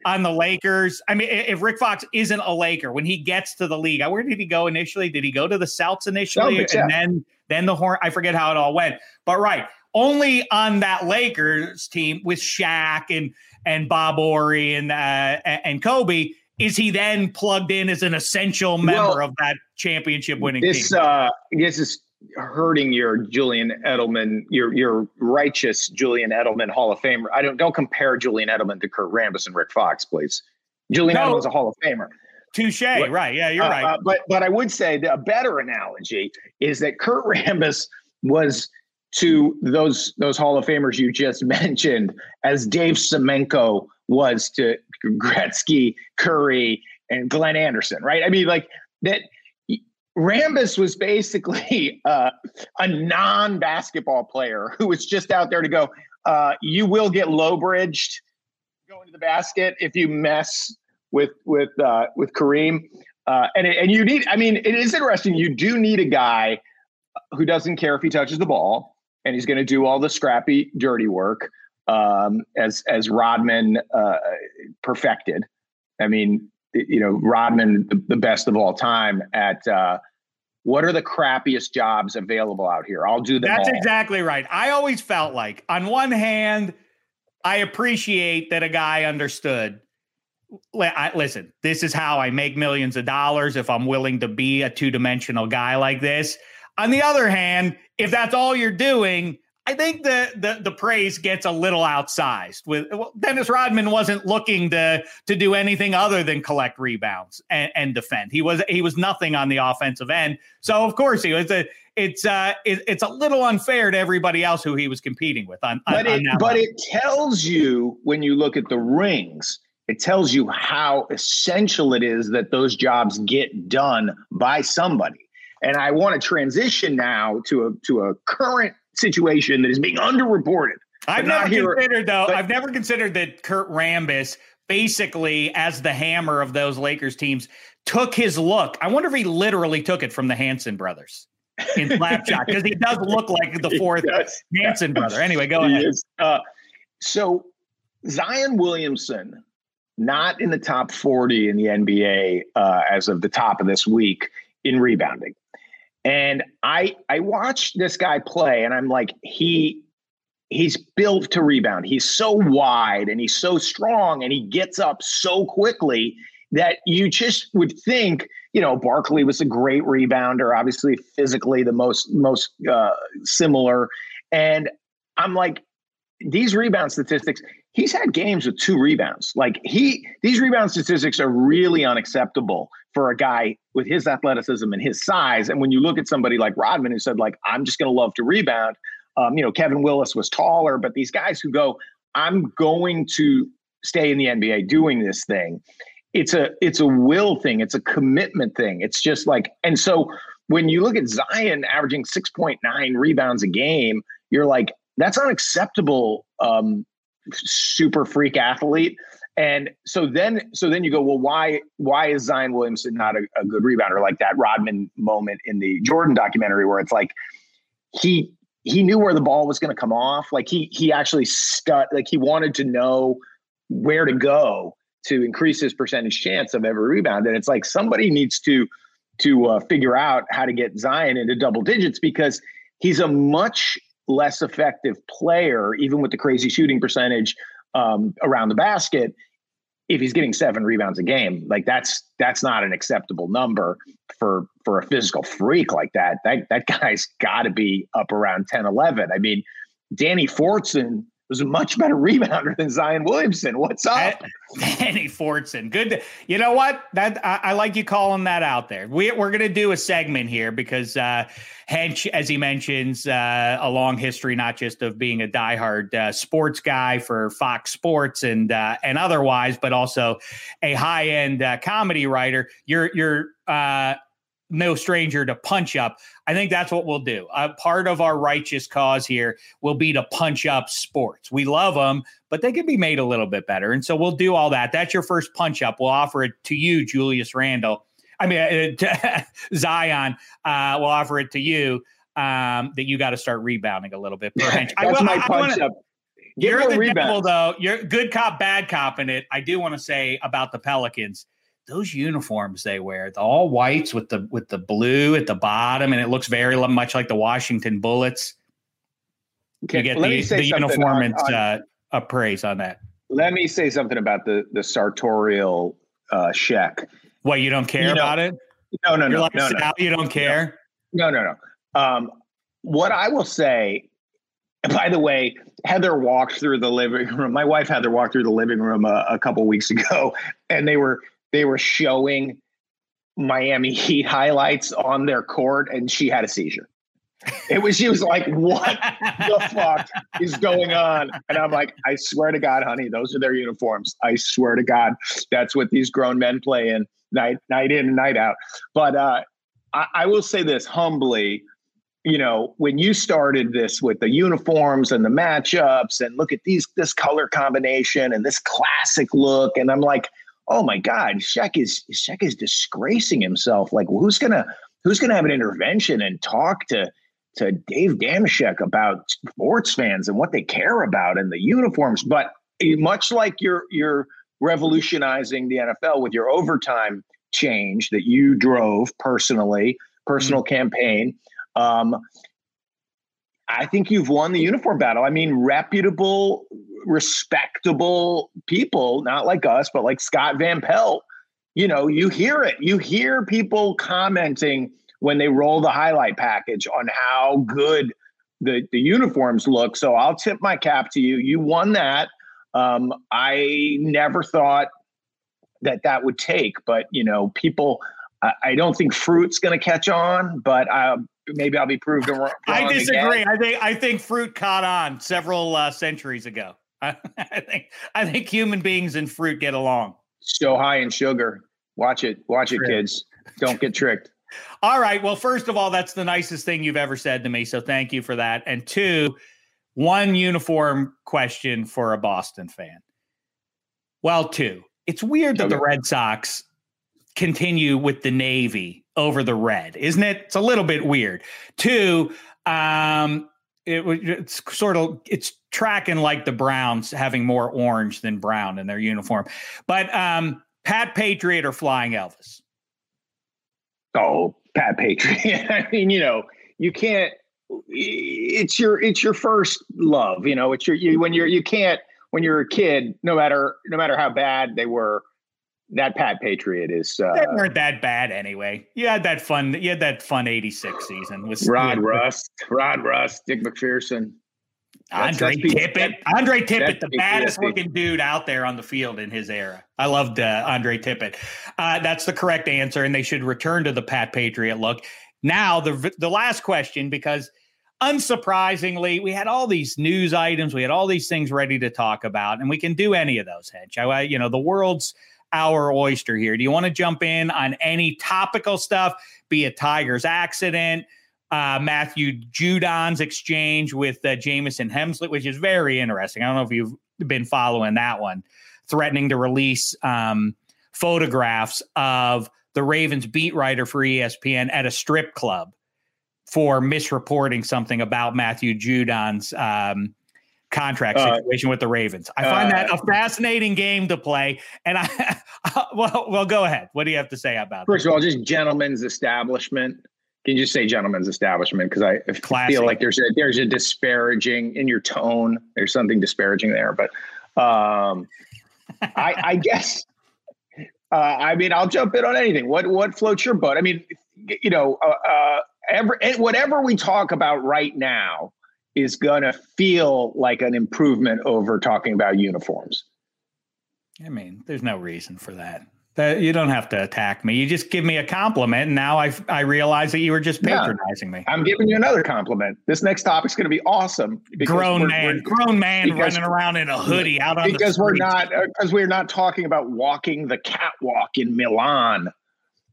C: On the Lakers. I mean, if Rick Fox isn't a Laker when he gets to the league, where did he go initially? Did he go to the Celtics initially, Celtics, and yeah. then then the Horn? I forget how it all went, but right, only on that Lakers team with Shaq and and Bob Horry and uh, and Kobe is he then plugged in as an essential member well, of that championship winning
D: this,
C: team?
D: Uh, this is hurting your Julian Edelman, your your righteous Julian Edelman Hall of Famer. I don't don't compare Julian Edelman to Kurt Rambis and Rick Fox, please. Julian no. Edelman's a Hall of Famer.
C: Touche, right? Yeah, you're uh, right. Uh,
D: but but I would say that a better analogy is that Kurt Rambis was to those those Hall of Famers you just mentioned as Dave Semenko was to Gretzky, Kurri, and Glenn Anderson, right? I mean, like that. Rambis was basically uh, a non-basketball player who was just out there to go. Uh, you will get low bridged going to the basket if you mess with with uh, with Kareem. Uh, and and you need. I mean, it is interesting. You do need a guy who doesn't care if he touches the ball, and he's going to do all the scrappy, dirty work um, as as Rodman uh, perfected. I mean, you know, Rodman, the, the best of all time at uh, what are the crappiest jobs available out here? I'll do that.
C: That's all. exactly right. I always felt like, on one hand, I appreciate that a guy understood. Listen, this is how I make millions of dollars if I'm willing to be a two dimensional guy like this. On the other hand, if that's all you're doing, I think the, the the praise gets a little outsized. With well, Dennis Rodman wasn't looking to to do anything other than collect rebounds and, and, defend. He was he was nothing on the offensive end. So of course he was a it's uh it, it's a little unfair to everybody else who he was competing with on,
D: but
C: on,
D: it, on but level. it tells you when you look at the rings it tells you how essential it is that those jobs get done by somebody and i want to transition now to a to a current situation that is being underreported.
C: I've never here, considered though. But, I've never considered that Kurt Rambis, basically as the hammer of those Lakers teams, took his look. I wonder if he literally took it from the Hanson brothers in Slapshot because he does look like the fourth Hanson brother. Anyway, go ahead. Uh,
D: so Zion Williamson, not in the top 40 in the NBA uh, as of the top of this week in rebounding. And I I watched this guy play, and I'm like, he he's built to rebound. He's so wide and he's so strong, and he gets up so quickly that you just would think, you know, Barkley was a great rebounder, obviously physically the most most uh, similar. And I'm like, these rebound statistics, he's had games with two rebounds. Like he, these rebound statistics are really unacceptable for a guy with his athleticism and his size. And when you look at somebody like Rodman, who said like, I'm just going to love to rebound. Um, you know, Kevin Willis was taller, but these guys who go, I'm going to stay in the NBA doing this thing. It's a it's a will thing. It's a commitment thing. It's just like, and so when you look at Zion averaging 6.9 rebounds a game, you're like, that's unacceptable um, super freak athlete. And so then, so then you go, well, why, why is Zion Williamson not a, a good rebounder like that Rodman moment in the Jordan documentary where it's like he he knew where the ball was going to come off. Like he he actually stud like he wanted to know where to go to increase his percentage chance of every rebound. And it's like somebody needs to to uh, figure out how to get Zion into double digits because he's a much less effective player, even with the crazy shooting percentage um, around the basket, if he's getting seven rebounds a game, like that's that's not an acceptable number for for a physical freak like that. That that guy's got to be up around 10, 11. I mean, Danny Fortson was a much better rebounder than Zion Williamson. What's up?
C: Danny Fortson. Good. To, you know what? That I, I, like you calling that out there. We, we're going to do a segment here because uh, Hench, as he mentions, uh, a long history, not just of being a diehard uh, sports guy for Fox Sports and uh, and otherwise, but also a high end uh, comedy writer. You're you're uh, no stranger to punch up. I think that's what we'll do. Uh, part of our righteous cause here will be to punch up sports. We love them, but they can be made a little bit better. And so we'll do all that. That's your first punch up. We'll offer it to you, Julius Randle. I mean, uh, Zion. Uh, we'll offer it to you um, that you got to start rebounding a little bit.
D: Per That's will, my punch wanna, up.
C: Give you're the rebound. devil, though. You're good cop, bad cop in it. I do want to say about the Pelicans those uniforms they wear, the all whites with the with the blue at the bottom, and it looks very much like the Washington Bullets. Okay, you get the, the uniform and uh, appraise on that.
D: Let me say something about the the sartorial uh, Shek.
C: What you don't care you know, about it?
D: No, no,
C: You're
D: no,
C: like
D: no,
C: no. You don't care?
D: No, no, no. Um, what I will say. By the way, Heather walked through the living room. My wife Heather walked through the living room a, a couple weeks ago, and they were they were showing Miami Heat highlights on their court, and she had a seizure. It was she was like, "What the fuck is going on?" And I'm like, "I swear to God, honey, those are their uniforms. I swear to God, that's what these grown men play in night night in and night out." But uh, I, I will say this humbly, you know, when you started this with the uniforms and the matchups, and look at these this color combination and this classic look, and I'm like oh my God, Shek is Shek is disgracing himself. Like, who's gonna who's gonna have an intervention and talk to to Dave Dameshek about sports fans and what they care about and the uniforms? But much like you're you're revolutionizing the NFL with your overtime change that you drove personally, personal mm-hmm. campaign. Um, I think you've won the uniform battle. I mean, reputable, respectable people, not like us, but like Scott Van Pelt, you know, you hear it. You hear people commenting when they roll the highlight package on how good the, the uniforms look. So I'll tip my cap to you. You won that. Um, I never thought that that would take, but you know, people. I, I don't think fruit's going to catch on, but um, maybe I'll be proved wrong.
C: I disagree. Again. I think I think fruit caught on several uh, centuries ago. I, I think I think human beings and fruit get along.
D: So high in sugar. Watch it. Watch it, kids. Don't get tricked.
C: all right. Well, first of all, that's the nicest thing you've ever said to me. So thank you for that. And two, one uniform question for a Boston fan. Well, two. It's weird that okay. the Red Sox continue with the Navy over the red, isn't it? It's a little bit weird. Two, um, it, it's sort of it's tracking like the Browns having more orange than brown in their uniform. But um, Pat Patriot or Flying Elvis?
D: Oh, Pat Patriot. I mean, you know, you can't. It's your it's your first love. You know, it's your you, when you're you can't when you're a kid. No matter no matter how bad they were, that Pat Patriot is. Uh,
C: they weren't that bad anyway. You had that fun. You had that fun '86 season with
D: Rod Rust, Rod Rust, Dick MacPherson.
C: Andre that's Tippett. Andre Tippett, the baddest looking dude out there on the field in his era. I loved uh, Andre Tippett. Uh, that's the correct answer, and they should return to the Pat Patriot look. Now, the the last question, because unsurprisingly, we had all these news items, we had all these things ready to talk about, and we can do any of those. Hench, I, you know, the world's our oyster here. Do you want to jump in on any topical stuff, be it Tiger's accident, uh, Matthew Judon's exchange with uh, Jamison Hensley, which is very interesting. I don't know if you've been following that one, threatening to release um, photographs of the Ravens beat writer for ESPN at a strip club for misreporting something about Matthew Judon's um, contract uh, situation uh, with the Ravens. I find uh, that a fascinating game to play. And I, well, well, go ahead. What do you have to say about
D: First that? of all, just gentlemen's establishment. Can you just say gentlemen's establishment? Because I Classic. feel like there's a there's a disparaging in your tone. There's something disparaging there, but um, I, I guess. Uh, I mean, I'll jump in on anything. What what floats your boat? I mean, you know, uh, uh, every whatever we talk about right now is going to feel like an improvement over talking about uniforms.
C: I mean, there's no reason for that. That you don't have to attack me. You just give me a compliment, and now I I realize that you were just patronizing
D: yeah,
C: me.
D: I'm giving you another compliment. This next topic's going to be awesome.
C: Grown we're, man, we're, grown man because, running around in a hoodie out on
D: because we're not because uh, we're not talking about walking the catwalk in Milan.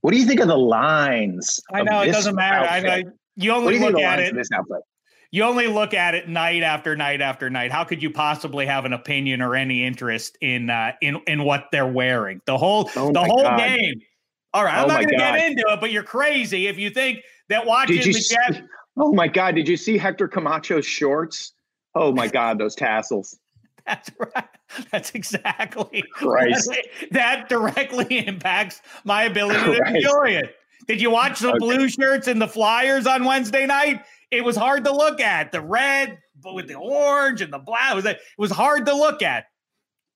D: What do you think of the lines?
C: I know it doesn't matter. I know you only look at it. This outfit? You only look at it night after night after night. How could you possibly have an opinion or any interest in uh, in in what they're wearing? The whole oh the whole God. game. All right, I'm oh not going to get into it, but you're crazy if you think that watching the
D: see, Jets. Oh my God! Did you see Hector Camacho's shorts? Oh my God, those tassels.
C: That's right. That's exactly
D: Christ.
C: That, directly impacts my ability Christ. to enjoy it. Did you watch the okay. blue shirts and the Flyers on Wednesday night? It was hard to look at. The red, but with the orange and the black, it was, it was hard to look at.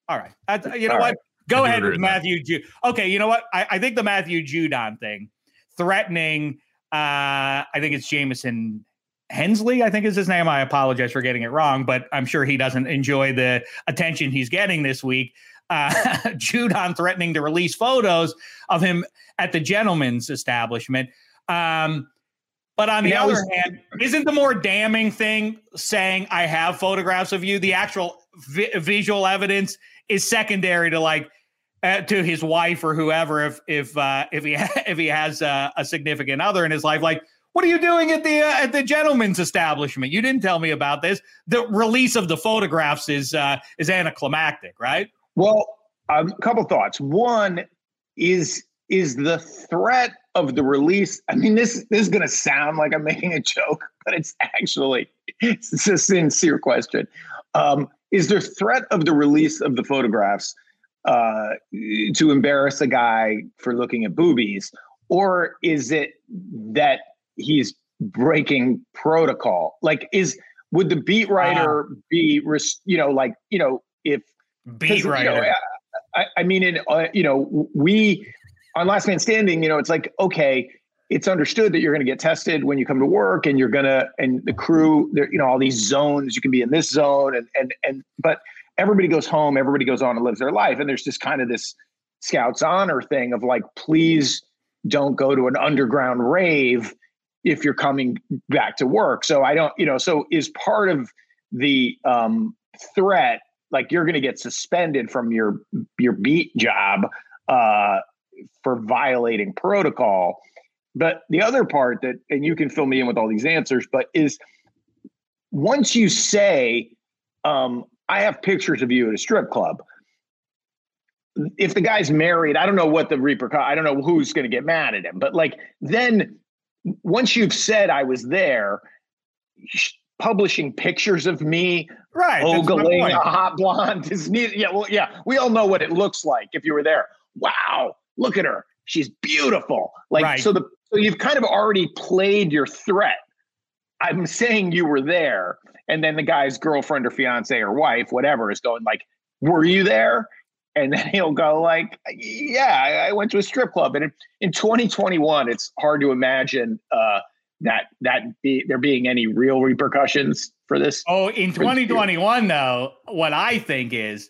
C: All right. I, you know All what? Right. Go ahead with Matthew Judon. Okay, you know what? I, I, think the Matthew Judon thing, threatening, uh, I think it's Jamison Hensley, I think is his name. I apologize for getting it wrong, but I'm sure he doesn't enjoy the attention he's getting this week. Uh, Judon threatening to release photos of him at the gentleman's establishment. Um, but on the other hand, isn't the more damning thing saying I have photographs of you? The actual vi- visual evidence is secondary to like uh, to his wife or whoever if if uh, if he ha- if he has uh, a significant other in his life. Like, what are you doing at the uh, at the gentleman's establishment? You didn't tell me about this. The release of the photographs is uh, is anticlimactic, right?
D: Well, um, a couple thoughts. One is is the threat of the release. I mean, this this is going to sound like I'm making a joke, but it's actually it's a sincere question. Um, is there threat of the release of the photographs uh, to embarrass a guy for looking at boobies, or is it that he's breaking protocol? Like, is would the beat writer uh, be, you know, like you know, if
C: beat writer? You know,
D: I, I, mean, in uh, you know, we on Last Man Standing, you know, it's like, okay, it's understood that you're going to get tested when you come to work and you're going to, and the crew, there, you know, all these zones, you can be in this zone and, and, and, but everybody goes home, everybody goes on and lives their life. And there's just kind of this scouts honor thing of like, please don't go to an underground rave if you're coming back to work. So I don't, you know, so is part of the um, threat, like you're going to get suspended from your, your beat job, uh, for violating protocol. But the other part that, and you can fill me in with all these answers, but is once you say, um, I have pictures of you at a strip club. If the guy's married, I don't know what the repercussion, I don't know who's going to get mad at him, but like then once you've said I was there, publishing pictures of me
C: right
D: ogling a hot blonde is neither, yeah well yeah we all know what it looks like if you were there wow look at her. She's beautiful. Like right. so the so you've kind of already played your threat. I'm saying you were there, and then the guy's girlfriend or fiance or wife, whatever, is going like, "Were you there?" And then he'll go like, "Yeah, I went to a strip club." And in, in 2021, it's hard to imagine uh, that that be, there being any real repercussions for this.
C: Oh, in 2021, though, what I think is,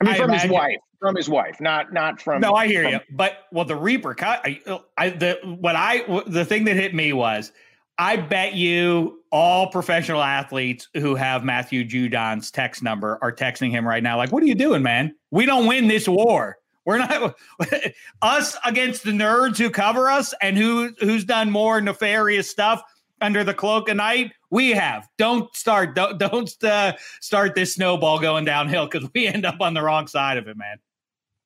D: I mean, I from imagine, his wife from his wife, not not from.
C: No, I hear
D: from,
C: you. But well, the repercut. I, I the what I the thing that hit me was, I bet you all professional athletes who have Matthew Judon's text number are texting him right now, like, "What are you doing, man? We don't win this war. We're not us against the nerds who cover us and who who's done more nefarious stuff." under the cloak of night? We have. Don't start. Don't don't uh, start this snowball going downhill because we end up on the wrong side of it, man.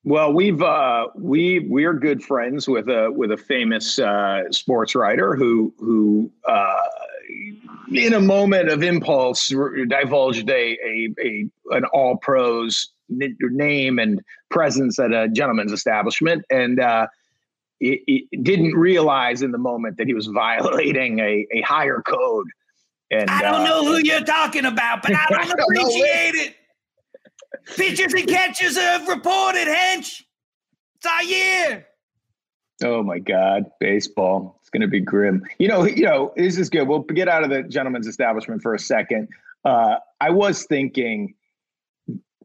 D: Well, we've uh, we we're good friends with a with a famous uh, sports writer who who uh, in a moment of impulse divulged a a, a an all pros name and presence at a gentleman's establishment and. Uh, it, it didn't realize in the moment that he was violating a, a higher code.
C: And I don't uh, know who you're talking about, but I don't, I don't appreciate it. Pitchers and catchers have reported, Hench. It's our year.
D: Oh my God, baseball. It's going to be grim. You know, you know, this is good. We'll get out of the gentleman's establishment for a second. Uh, I was thinking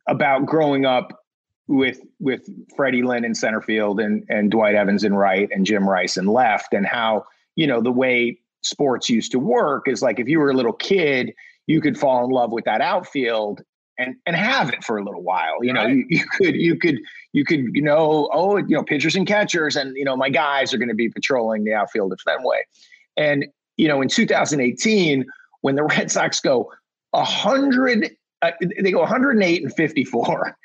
D: about growing up with with Freddie Lynn in center field and and Dwight Evans in right and Jim Rice in left, and how you know the way sports used to work is like if you were a little kid, you could fall in love with that outfield and and have it for a little while. You know, right. you, you could you could you could you know oh you know pitchers and catchers and you know my guys are going to be patrolling the outfield of Fenway, and you know in 2018 when the Red Sox go hundred uh, they go 108 and 54.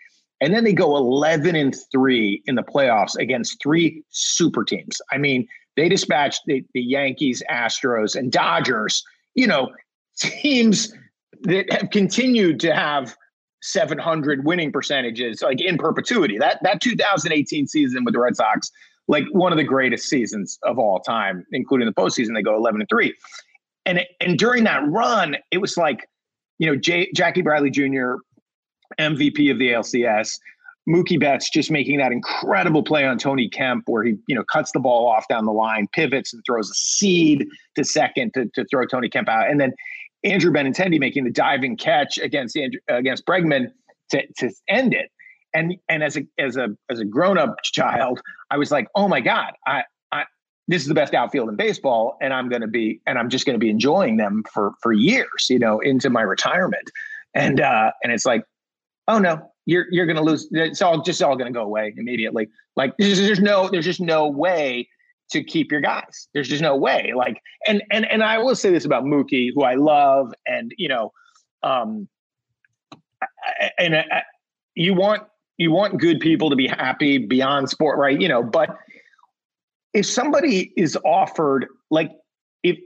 D: And then they go 11 and 3 in the playoffs against three super teams. I mean, they dispatched the, the Yankees, Astros, and Dodgers, you know, teams that have continued to have 700 winning percentages like in perpetuity. That that 2018 season with the Red Sox, like one of the greatest seasons of all time, including the postseason. They go 11 and three, and and during that run, it was like, you know, J- Jackie Bradley Jr. MVP of the ALCS. Mookie Betts just making that incredible play on Tony Kemp, where he you know cuts the ball off down the line, pivots and throws a seed to second to, to throw Tony Kemp out, and then Andrew Benintendi making the diving catch against Andrew, against Bregman to to end it. And and as a as a as a grown up child, I was like, oh my god, I I this is the best outfield in baseball, and I'm going to be and I'm just going to be enjoying them for for years, you know, into my retirement. And uh and it's like, oh no, you're you're going to lose. It's all just all going to go away immediately. Like there's, there's no there's just no way to keep your guys. There's just no way. Like and and and I will say this about Mookie, who I love, and you know, um, and uh, you want you want good people to be happy beyond sport, right? You know, but if somebody is offered like if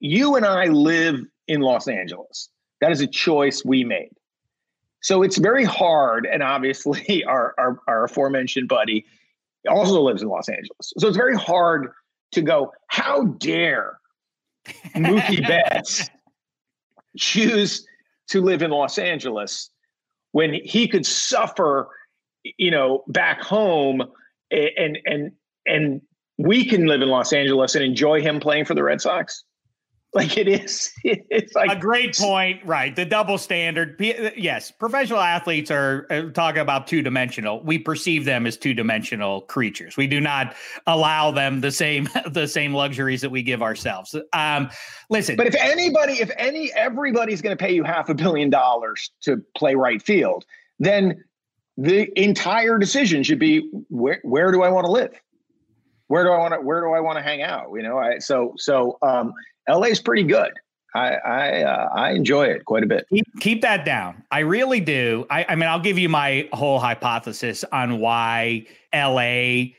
D: you and I live in Los Angeles, that is a choice we made. So it's very hard, and obviously, our, our, our aforementioned buddy also lives in Los Angeles. So it's very hard to go, how dare Mookie Betts choose to live in Los Angeles when he could suffer, you know, back home and and and we can live in Los Angeles and enjoy him playing for the Red Sox? Like it is, it's like
C: a great point, right? The double standard. Yes, professional athletes are talking about two dimensional. We perceive them as two dimensional creatures. We do not allow them the same the same luxuries that we give ourselves. Um, listen,
D: but if anybody, if any, everybody's going to pay you half a billion dollars to play right field, then the entire decision should be where where do I want to live? Where do I want to where do I want to hang out? You know, I so so um LA is pretty good. I I, uh, I enjoy it quite a bit.
C: Keep, keep that down. I really do. I, I mean, I'll give you my whole hypothesis on why LA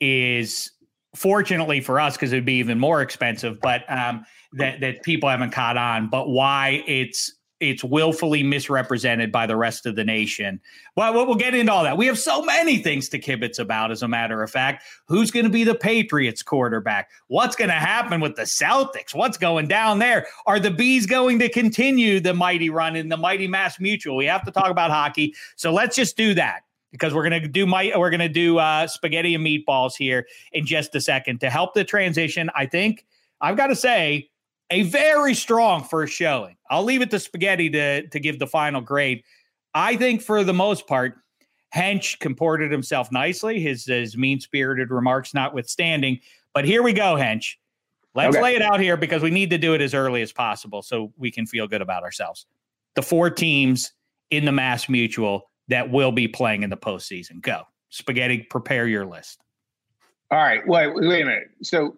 C: is fortunately for us because it'd be even more expensive, but um, that that people haven't caught on. But why it's it's willfully misrepresented by the rest of the nation. Well, we'll get into all that. We have so many things to kibitz about, as a matter of fact. Who's going to be the Patriots quarterback? What's going to happen with the Celtics? What's going down there? Are the Bees going to continue the mighty run in the mighty Mass Mutual? We have to talk about hockey. So let's just do that because we're going to do my we're to do uh, spaghetti and meatballs here in just a second to help the transition. I think I've got to say a very strong first showing. I'll leave it to Spaghetti to, to give the final grade. I think for the most part, Hench comported himself nicely, his, his mean spirited remarks notwithstanding. But here we go, Hench. Let's okay. lay it out here because we need to do it as early as possible so we can feel good about ourselves. The four teams in the Mass Mutual that will be playing in the postseason. Go. Spaghetti, prepare your list.
D: All right. Wait, wait a minute. So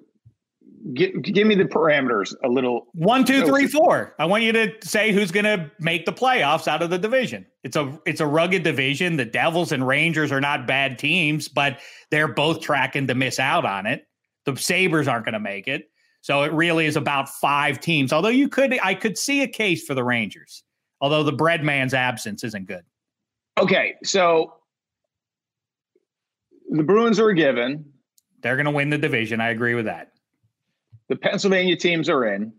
D: give, give me the parameters a little.
C: One, two, three, four. I want you to say who's going to make the playoffs out of the division. It's a it's a rugged division. The Devils and Rangers are not bad teams, but they're both tracking to miss out on it. The Sabres aren't going to make it. So it really is about five teams. Although you could, I could see a case for the Rangers. Although the breadman's absence isn't good.
D: Okay, so the Bruins are a given.
C: They're going to win the division. I agree with that.
D: The Pennsylvania teams are in.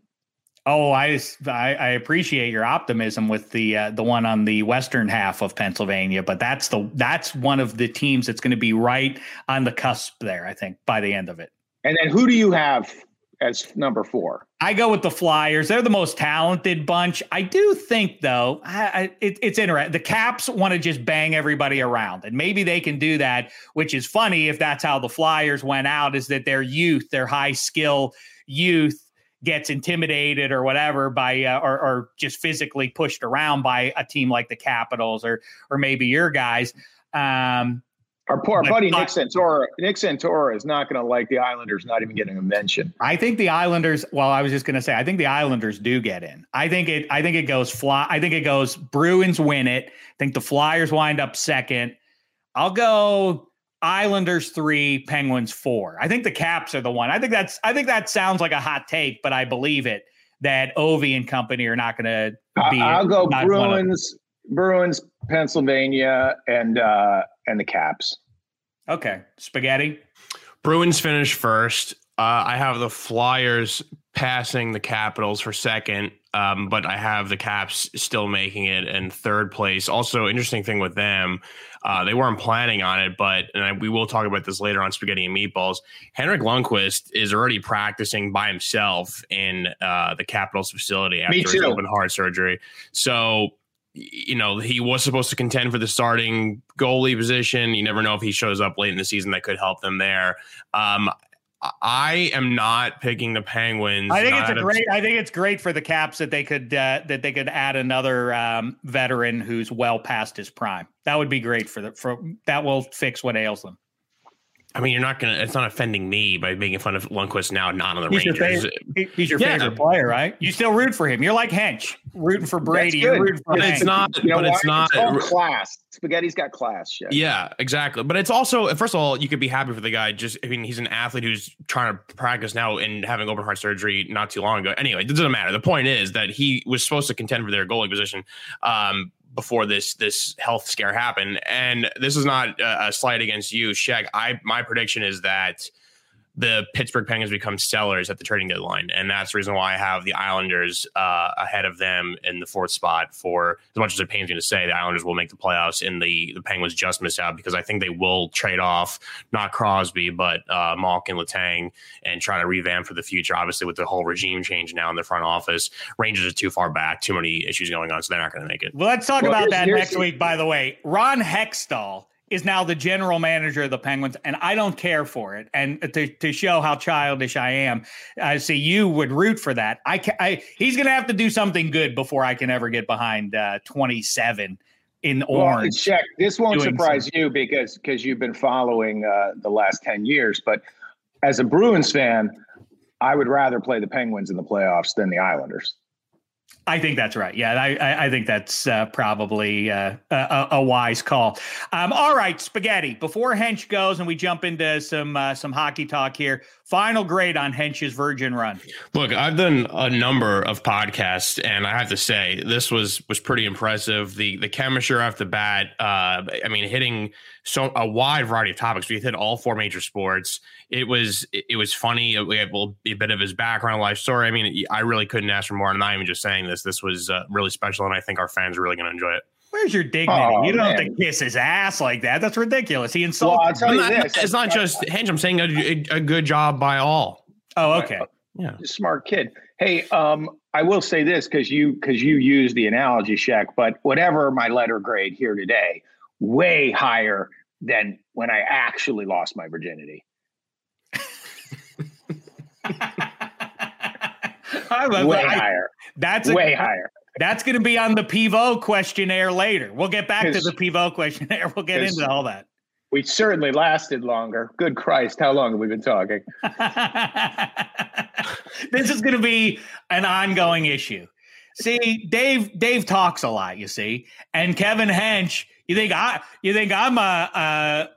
C: Oh, I, I, I appreciate your optimism with the uh, the one on the western half of Pennsylvania, but that's the that's one of the teams that's going to be right on the cusp there. I think by the end of it.
D: And then who do you have as number four?
C: I go with the Flyers. They're the most talented bunch. I do think, though, I, I, it, it's interesting. The Caps want to just bang everybody around, and maybe they can do that. Which is funny if that's how the Flyers went out. Is that their youth, their high skill youth, gets intimidated or whatever by uh, or, or just physically pushed around by a team like the Capitals or or maybe your guys. Um,
D: our poor buddy Nick Santora. Nick Santora is not going to like the Islanders not even getting a mention.
C: I think the Islanders. Well, I was just going to say, I think the Islanders do get in. I think it. I think it goes fly. I think it goes. Bruins win it. I think the Flyers wind up second. I'll go Islanders three, Penguins four. I think the Caps are the one. I think that's. I think that sounds like a hot take, but I believe it that Ovi and company are not going to be.
D: I'll go Bruins, Bruins, Pennsylvania, and uh and the Caps.
C: Okay, spaghetti.
E: Bruins finish first. Uh, I have the Flyers passing the Capitals for second, um, but I have the Caps still making it in third place. Also, interesting thing with them, uh, they weren't planning on it, but and I, we will talk about this later on Spaghetti and Meatballs. Henrik Lundqvist is already practicing by himself in uh, the Capitals facility after his open heart surgery. So you know, he was supposed to contend for the starting goalie position. You never know if he shows up late in the season that could help them there. Um, I am not picking the Penguins.
C: I think it's a great. I think it's great for the Caps that they could uh, that they could add another um, veteran who's well past his prime. That would be great for the for that will fix what ails them.
E: I mean, you're not gonna. It's not offending me by making fun of Lundqvist now, not on the
C: he's
E: Rangers.
C: Your favorite, he's your yeah. favorite player, right? You still root for him. You're like Hench, rooting for Brady. You're rooting for
E: but Hank. it's not. You know but it's not
D: it's class. Spaghetti's got class. Shit.
E: Yeah, exactly. But it's also, first of all, you could be happy for the guy. Just, I mean, he's an athlete who's trying to practice now and having open heart surgery not too long ago. Anyway, it doesn't matter. The point is that he was supposed to contend for their goalie position. Um, before this this health scare happened. And this is not a, slight against you, Shek. I my prediction is that the Pittsburgh Penguins become sellers at the trading deadline, and that's the reason why I have the Islanders uh, ahead of them in the fourth spot. For as much as it pains me to say, the Islanders will make the playoffs, and the the Penguins just miss out because I think they will trade off not Crosby but uh, Malkin Letang, and try to revamp for the future. Obviously, with the whole regime change now in the front office, Rangers are too far back, too many issues going on, so they're not going to make it.
C: Well, let's talk well, about that next week. By the way, Ron Hextall is now the general manager of the Penguins, and I don't care for it. And to, to show how childish I am, I see you would root for that. I, can, I he's going to have to do something good before I can ever get behind uh, 27 in orange.
D: Well, check. This won't surprise something. you because because you've been following uh, the last 10 years. But as a Bruins fan, I would rather play the Penguins in the playoffs than the Islanders.
C: I think that's right. Yeah, I, I think that's uh, probably uh, a, a, wise call. Um, all right, spaghetti. Before Hench goes and we jump into some uh, some hockey talk here, final grade on Hench's Virgin Run.
E: Look, I've done a number of podcasts, and I have to say this was was pretty impressive. The the chemistry off the bat. Uh, I mean, hitting so a wide variety of topics. We hit all four major sports. It was it was funny. We had a bit of his background, life story. I mean, I really couldn't ask for more. And I'm not even just saying this. This was uh, really special, and I think our fans are really going to enjoy it.
C: Where's your dignity? Oh, you don't man. have to kiss his ass like that. That's ridiculous. He insulted. Well,
E: I'll tell you this. It's not just Hench. I'm saying a, a, good job by all.
C: Oh, okay.
D: Yeah, smart kid. Hey, um, I will say this because you because you use the analogy, Shek. But whatever my letter grade here today, way higher than when I actually lost my virginity. way I, higher.
C: That's
D: a, way higher.
C: That's going to be on the Pivot questionnaire later. We'll get back to the Pivot questionnaire. We'll get into all that.
D: We certainly lasted longer. Good Christ, how long have we been talking?
C: this is going to be an ongoing issue. See, Dave Dave talks a lot, you see, and Kevin Hench you think I you think I'm a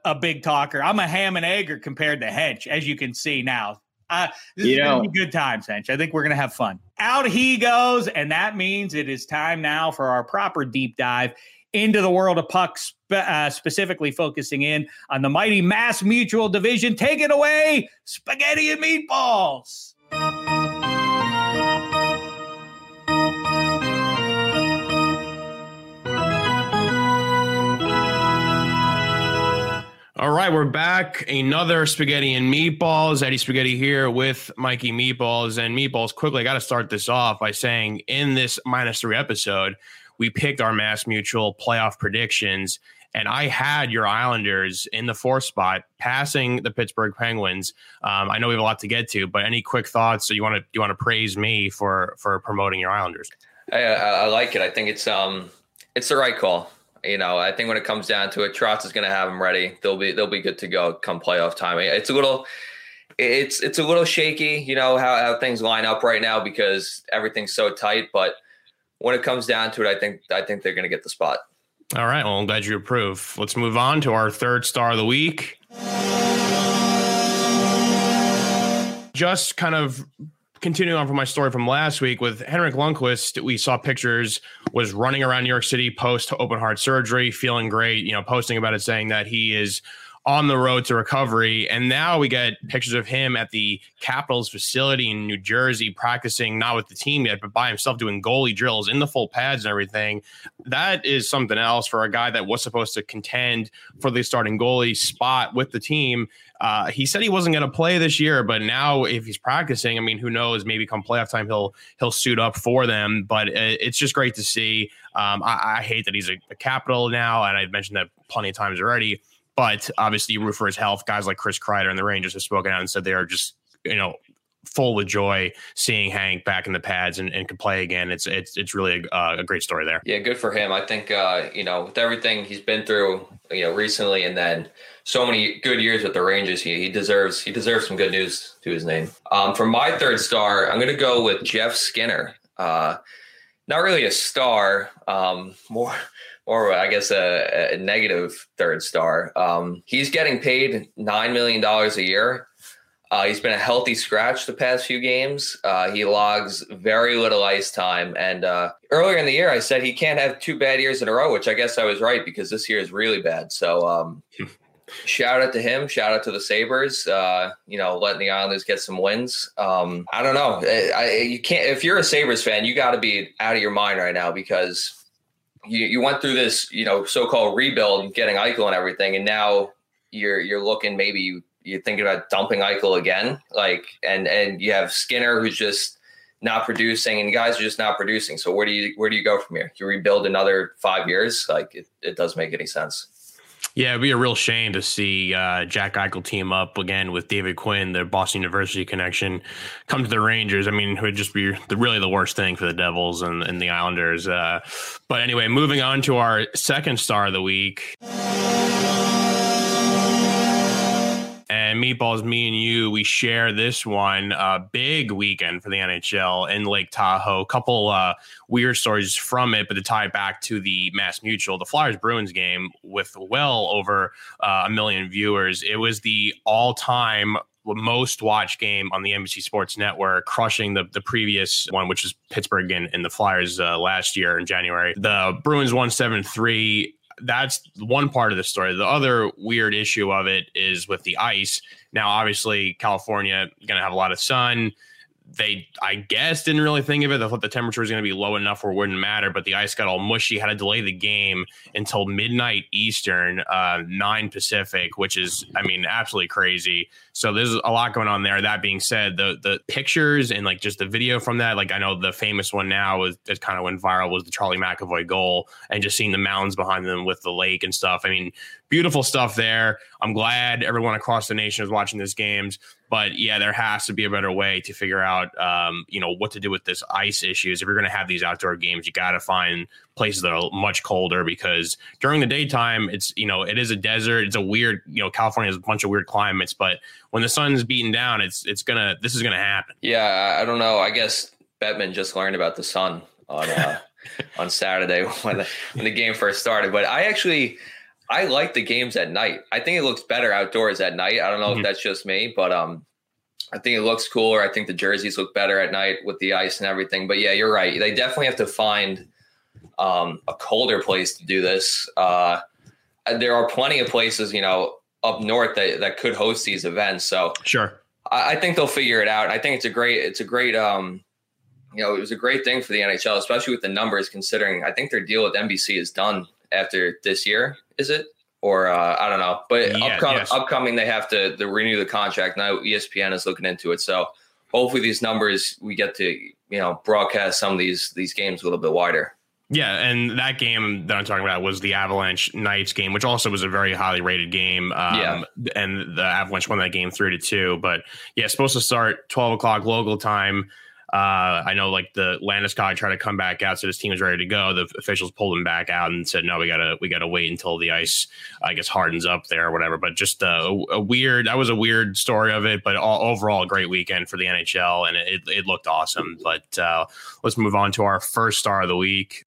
C: a, a big talker? I'm a ham and egger compared to Hench, as you can see now. Uh, this you is know. good times, Hench. I think we're gonna have fun. Out he goes, and that means it is time now for our proper deep dive into the world of pucks, uh, specifically focusing in on the mighty Mass Mutual division. Take it away, spaghetti and meatballs.
E: Right, we're back. Another spaghetti and meatballs. Eddie Spaghetti here with Mikey Meatballs and Meatballs. Quickly, I got to start this off by saying in this minus three episode, we picked our Mass Mutual playoff predictions, and I had your Islanders in the fourth spot, passing the Pittsburgh Penguins. Um, I know we have a lot to get to, but any quick thoughts? So you want to you want to praise me for for promoting your Islanders?
F: I, I like it. I think it's um it's the right call. You know, I think when it comes down to it, Trotz is going to have them ready. They'll be they'll be good to go come playoff time. It's a little it's it's a little shaky, you know, how, how things line up right now because everything's so tight. But when it comes down to it, I think I think they're going to get the spot.
E: All right. Well, I'm glad you approve. Let's move on to our third star of the week. Just kind of continuing on from my story from last week with Henrik Lundqvist, we saw pictures was running around New York City post open heart surgery, feeling great, you know, posting about it, saying that he is on the road to recovery. And now we get pictures of him at the Capitals facility in New Jersey practicing, not with the team yet, but by himself doing goalie drills in the full pads and everything. That is something else for a guy that was supposed to contend for the starting goalie spot with the team. Uh, he said he wasn't going to play this year, but now if he's practicing, I mean, who knows? Maybe come playoff time, he'll he'll suit up for them. But it's just great to see. Um, I, I, hate that he's a, a capital now, and I've mentioned that plenty of times already. But obviously, root for his health. Guys like Chris Kreider and the Rangers have spoken out and said they are just, you know, full of joy seeing Hank back in the pads and, and can play again. It's it's it's really a, a, great story there.
F: Yeah, good for him. I think uh, you know with everything he's been through, you know, recently, and then so many good years with the Rangers, he, he deserves he deserves some good news to his name. Um, for my third star, I'm going to go with Jeff Skinner. Uh, not really a star, um, more or I guess a, a negative third star. Um, he's getting paid nine million dollars a year. Uh, he's been a healthy scratch the past few games. Uh, he logs very little ice time. And uh, earlier in the year, I said he can't have two bad years in a row, which I guess I was right because this year is really bad. So um, shout out to him. Shout out to the Sabres. Uh, you know, letting the Islanders get some wins. Um, I don't know. I, I, you can't. If you're a Sabres fan, you got to be out of your mind right now because you, you went through this, you know, so-called rebuild, getting Eichel and everything, and now you're you're looking maybe you're thinking about dumping Eichel again, like, and and you have Skinner who's just not producing, and guys are just not producing. So where do you where do you go from here? You rebuild another five years? Like, it, it doesn't make any sense.
E: Yeah, it'd be a real shame to see uh, Jack Eichel team up again with David Quinn, the Boston University connection, come to the Rangers. I mean, it would just be the, really the worst thing for the Devils and, and the Islanders. Uh, but anyway, moving on to our second star of the week and Meatballs, me and you, we share this one. Uh, big weekend for the NHL in Lake Tahoe. A Couple uh, weird stories from it, but to tie back to the Mass Mutual, the Flyers Bruins game with well over uh, a million viewers. It was the all time most watched game on the NBC Sports Network, crushing the the previous one, which was Pittsburgh and, and the Flyers uh, last year in January. The Bruins won seven three that's one part of the story. The other weird issue of it is with the ice. Now, obviously, California going to have a lot of sun they, I guess, didn't really think of it. They thought the temperature was going to be low enough where it wouldn't matter, but the ice got all mushy. Had to delay the game until midnight Eastern, uh, nine Pacific, which is, I mean, absolutely crazy. So there's a lot going on there. That being said, the the pictures and like just the video from that, like I know the famous one now is that kind of went viral was the Charlie McAvoy goal, and just seeing the mountains behind them with the lake and stuff. I mean, beautiful stuff there. I'm glad everyone across the nation is watching these games. But yeah, there has to be a better way to figure out, um, you know, what to do with this ice issues. If you're going to have these outdoor games, you got to find places that are much colder because during the daytime, it's you know, it is a desert. It's a weird, you know, California has a bunch of weird climates, but when the sun's beating down, it's it's gonna this is gonna happen.
F: Yeah, I don't know. I guess Bettman just learned about the sun on uh, on Saturday when the, when the game first started, but I actually. I like the games at night. I think it looks better outdoors at night. I don't know mm-hmm. if that's just me, but um, I think it looks cooler. I think the jerseys look better at night with the ice and everything. But yeah, you're right. They definitely have to find um, a colder place to do this. Uh, there are plenty of places, you know, up north that, that could host these events. So
E: sure,
F: I, I think they'll figure it out. I think it's a great, it's a great, um, you know, it was a great thing for the NHL, especially with the numbers. Considering I think their deal with NBC is done after this year is it or uh, I don't know. But
E: Yeah,
F: upcom-
E: yes.
F: upcoming, they have to, to renew the contract. Now ESPN is looking into it, so hopefully these numbers we get to you know broadcast some of these these games a little bit wider.
E: Yeah, and that game that I'm talking about was the Avalanche Knights game, which also was a very highly rated game. Um,
F: Yeah.
E: and the Avalanche won that game three to two. But yeah, it's supposed to start 12 o'clock local time. Uh, I know like the Landeskog tried to come back out, so his team was ready to go. The officials pulled him back out and said, "No, we gotta we gotta wait until the ice, I guess, hardens up there or whatever." But just uh, a, weird that was a weird story of it, but all, overall a great weekend for the NHL, and it it looked awesome. But uh, let's move on to our first star of the week.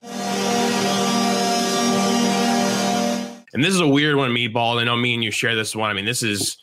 E: And this is a weird one, Meatball. I know me and you share this one. I mean, this is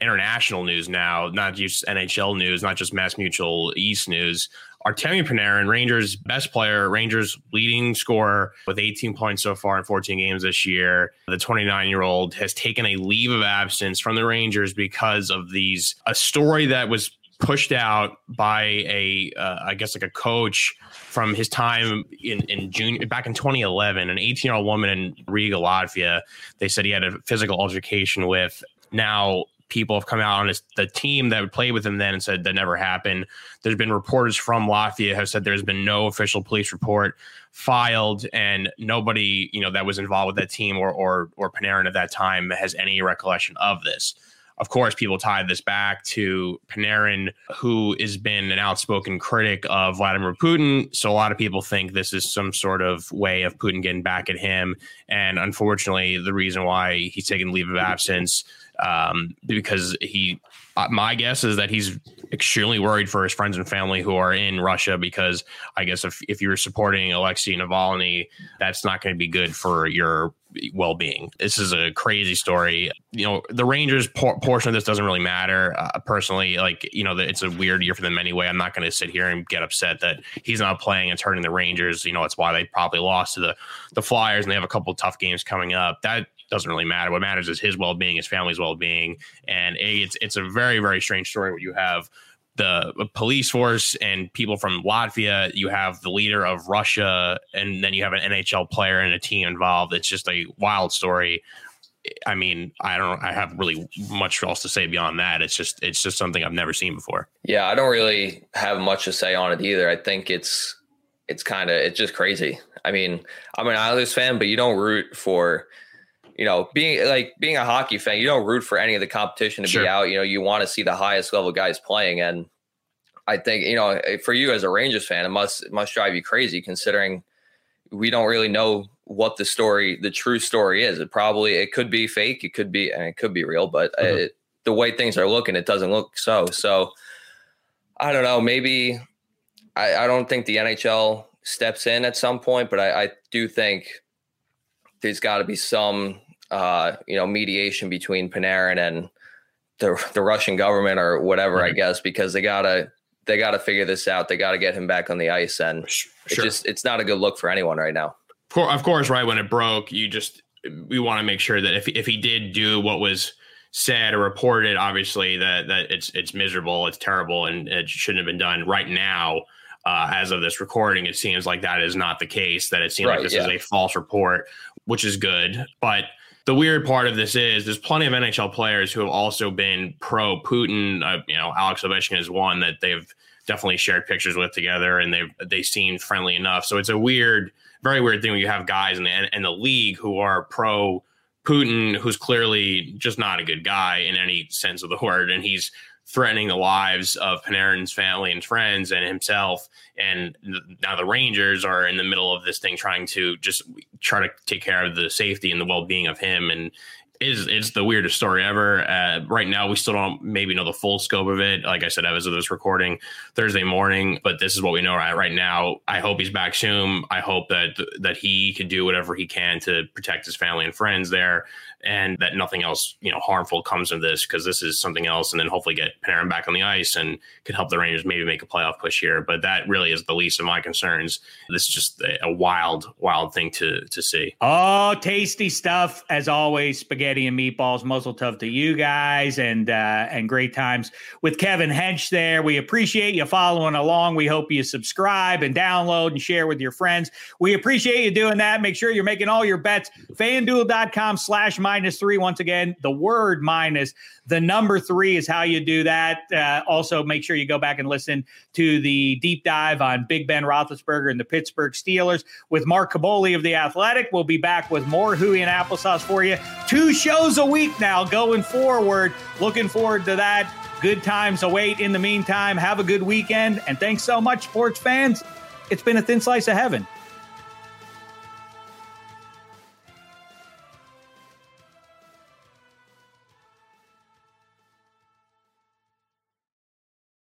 E: international news now, not just NHL news, not just Mass Mutual East news. Artemi Panarin, Rangers' best player, Rangers' leading scorer with 18 points so far in 14 games this year. The 29 year old has taken a leave of absence from the Rangers because of these a story that was pushed out by a uh, I guess like a coach from his time in in June back in 2011 an 18 year old woman in Riga Latvia. They said he had a physical altercation with. Now people have come out on his, the team that would play with him then and said that never happened. There's been reporters from Latvia have said there's been no official police report filed and nobody you know that was involved with that team or or or Panarin at that time has any recollection of this of course, people tied this back to Panarin, who has been an outspoken critic of Vladimir Putin. So a lot of people think this is some sort of way of Putin getting back at him. And unfortunately, the reason why he's taken leave of absence um, because he, uh, my guess is that he's extremely worried for his friends and family who are in Russia. Because I guess if if you're supporting Alexei Navalny, that's not going to be good for your well-being. This is a crazy story. You know, the Rangers por- portion of this doesn't really matter uh, personally. Like, you know, it's a weird year for them anyway. I'm not going to sit here and get upset that he's not playing. It's hurting the Rangers. You know, it's why they probably lost to the the Flyers, and they have a couple of tough games coming up. That doesn't really matter. What matters is his well-being, his family's well-being, and a, it's it's a very very strange story. What you have the uh, police force and people from Latvia. You have the leader of Russia, and then you have an NHL player and a team involved. It's just a wild story. I mean, I don't. I have really much else to say beyond that. It's just, it's just something I've never seen before.
F: Yeah, I don't really have much to say on it either. I think it's it's kind of it's just crazy. I mean, I'm an Islanders fan, but you don't root for you know being like being a hockey fan. You don't root for any of the competition to
E: Sure.
F: be out. You know, you want to see the highest level guys playing, and I think you know for you as a Rangers fan, it must it must drive you crazy considering we don't really know what the story, the true story is. It probably it could be fake, it could be, and it could be real, but
E: Mhm.
F: it, the way things are looking, it doesn't look so. So I don't know. Maybe I, I don't think the NHL steps in at some point, but I, I do think there's got to be some uh, you know mediation between Panarin and the the Russian government or whatever, I guess, because they gotta they gotta figure this out. They gotta get him back on the ice, and
E: Sure.
F: it's just it's not a good look for anyone right now.
E: Of of course, right when it broke, you just we want to make sure that if if he did do what was said or reported, obviously that that it's it's miserable, it's terrible, and it shouldn't have been done. Right now, uh, as of this recording, it seems like that is not the case. That it seems
F: Right,
E: like this
F: yeah.
E: is a false report, which is good, but. The weird part of this is there's plenty of NHL players who have also been pro Putin. Uh, you know, Alex Ovechkin is one that they've definitely shared pictures with together, and they've they seem friendly enough. So it's a weird very weird thing when you have guys in the in the league who are pro Putin, who's clearly just not a good guy in any sense of the word, and he's threatening the lives of Panarin's family and friends and himself. And now the Rangers are in the middle of this thing, trying to just try to take care of the safety and the well being of him. And is it's the weirdest story ever. Uh, right now, we still don't maybe know the full scope of it. Like I said, as of this recording Thursday morning, but this is what we know right, right now. I hope he's back soon. I hope that that he can do whatever he can to protect his family and friends there, and that nothing else you know harmful comes of this because this is something else. And then hopefully get Panarin back on the ice and could help the Rangers maybe make a playoff push here. But that really is the least of my concerns. This is just a, wild, wild thing to to see.
C: Oh, tasty stuff as always. Spaghetti and meatballs. Muzzle tough to you guys, and uh, and great times with Kevin Hench there. We appreciate you following along. We hope you subscribe and download and share with your friends. We appreciate you doing that. Make sure you're making all your bets. FanDuel.com slash minus three. Once again, the word minus the number three is how you do that. Uh, also, make sure you go back and listen to the deep dive on Big Ben Roethlisberger and the Pittsburgh Steelers with Mark Kaboly of The Athletic. We'll be back with more Hooey and Applesauce for you. Two shows a week now going forward. Looking forward to that. Good times await in the meantime. Have a good weekend. And thanks so much, sports fans. It's been a thin slice of heaven.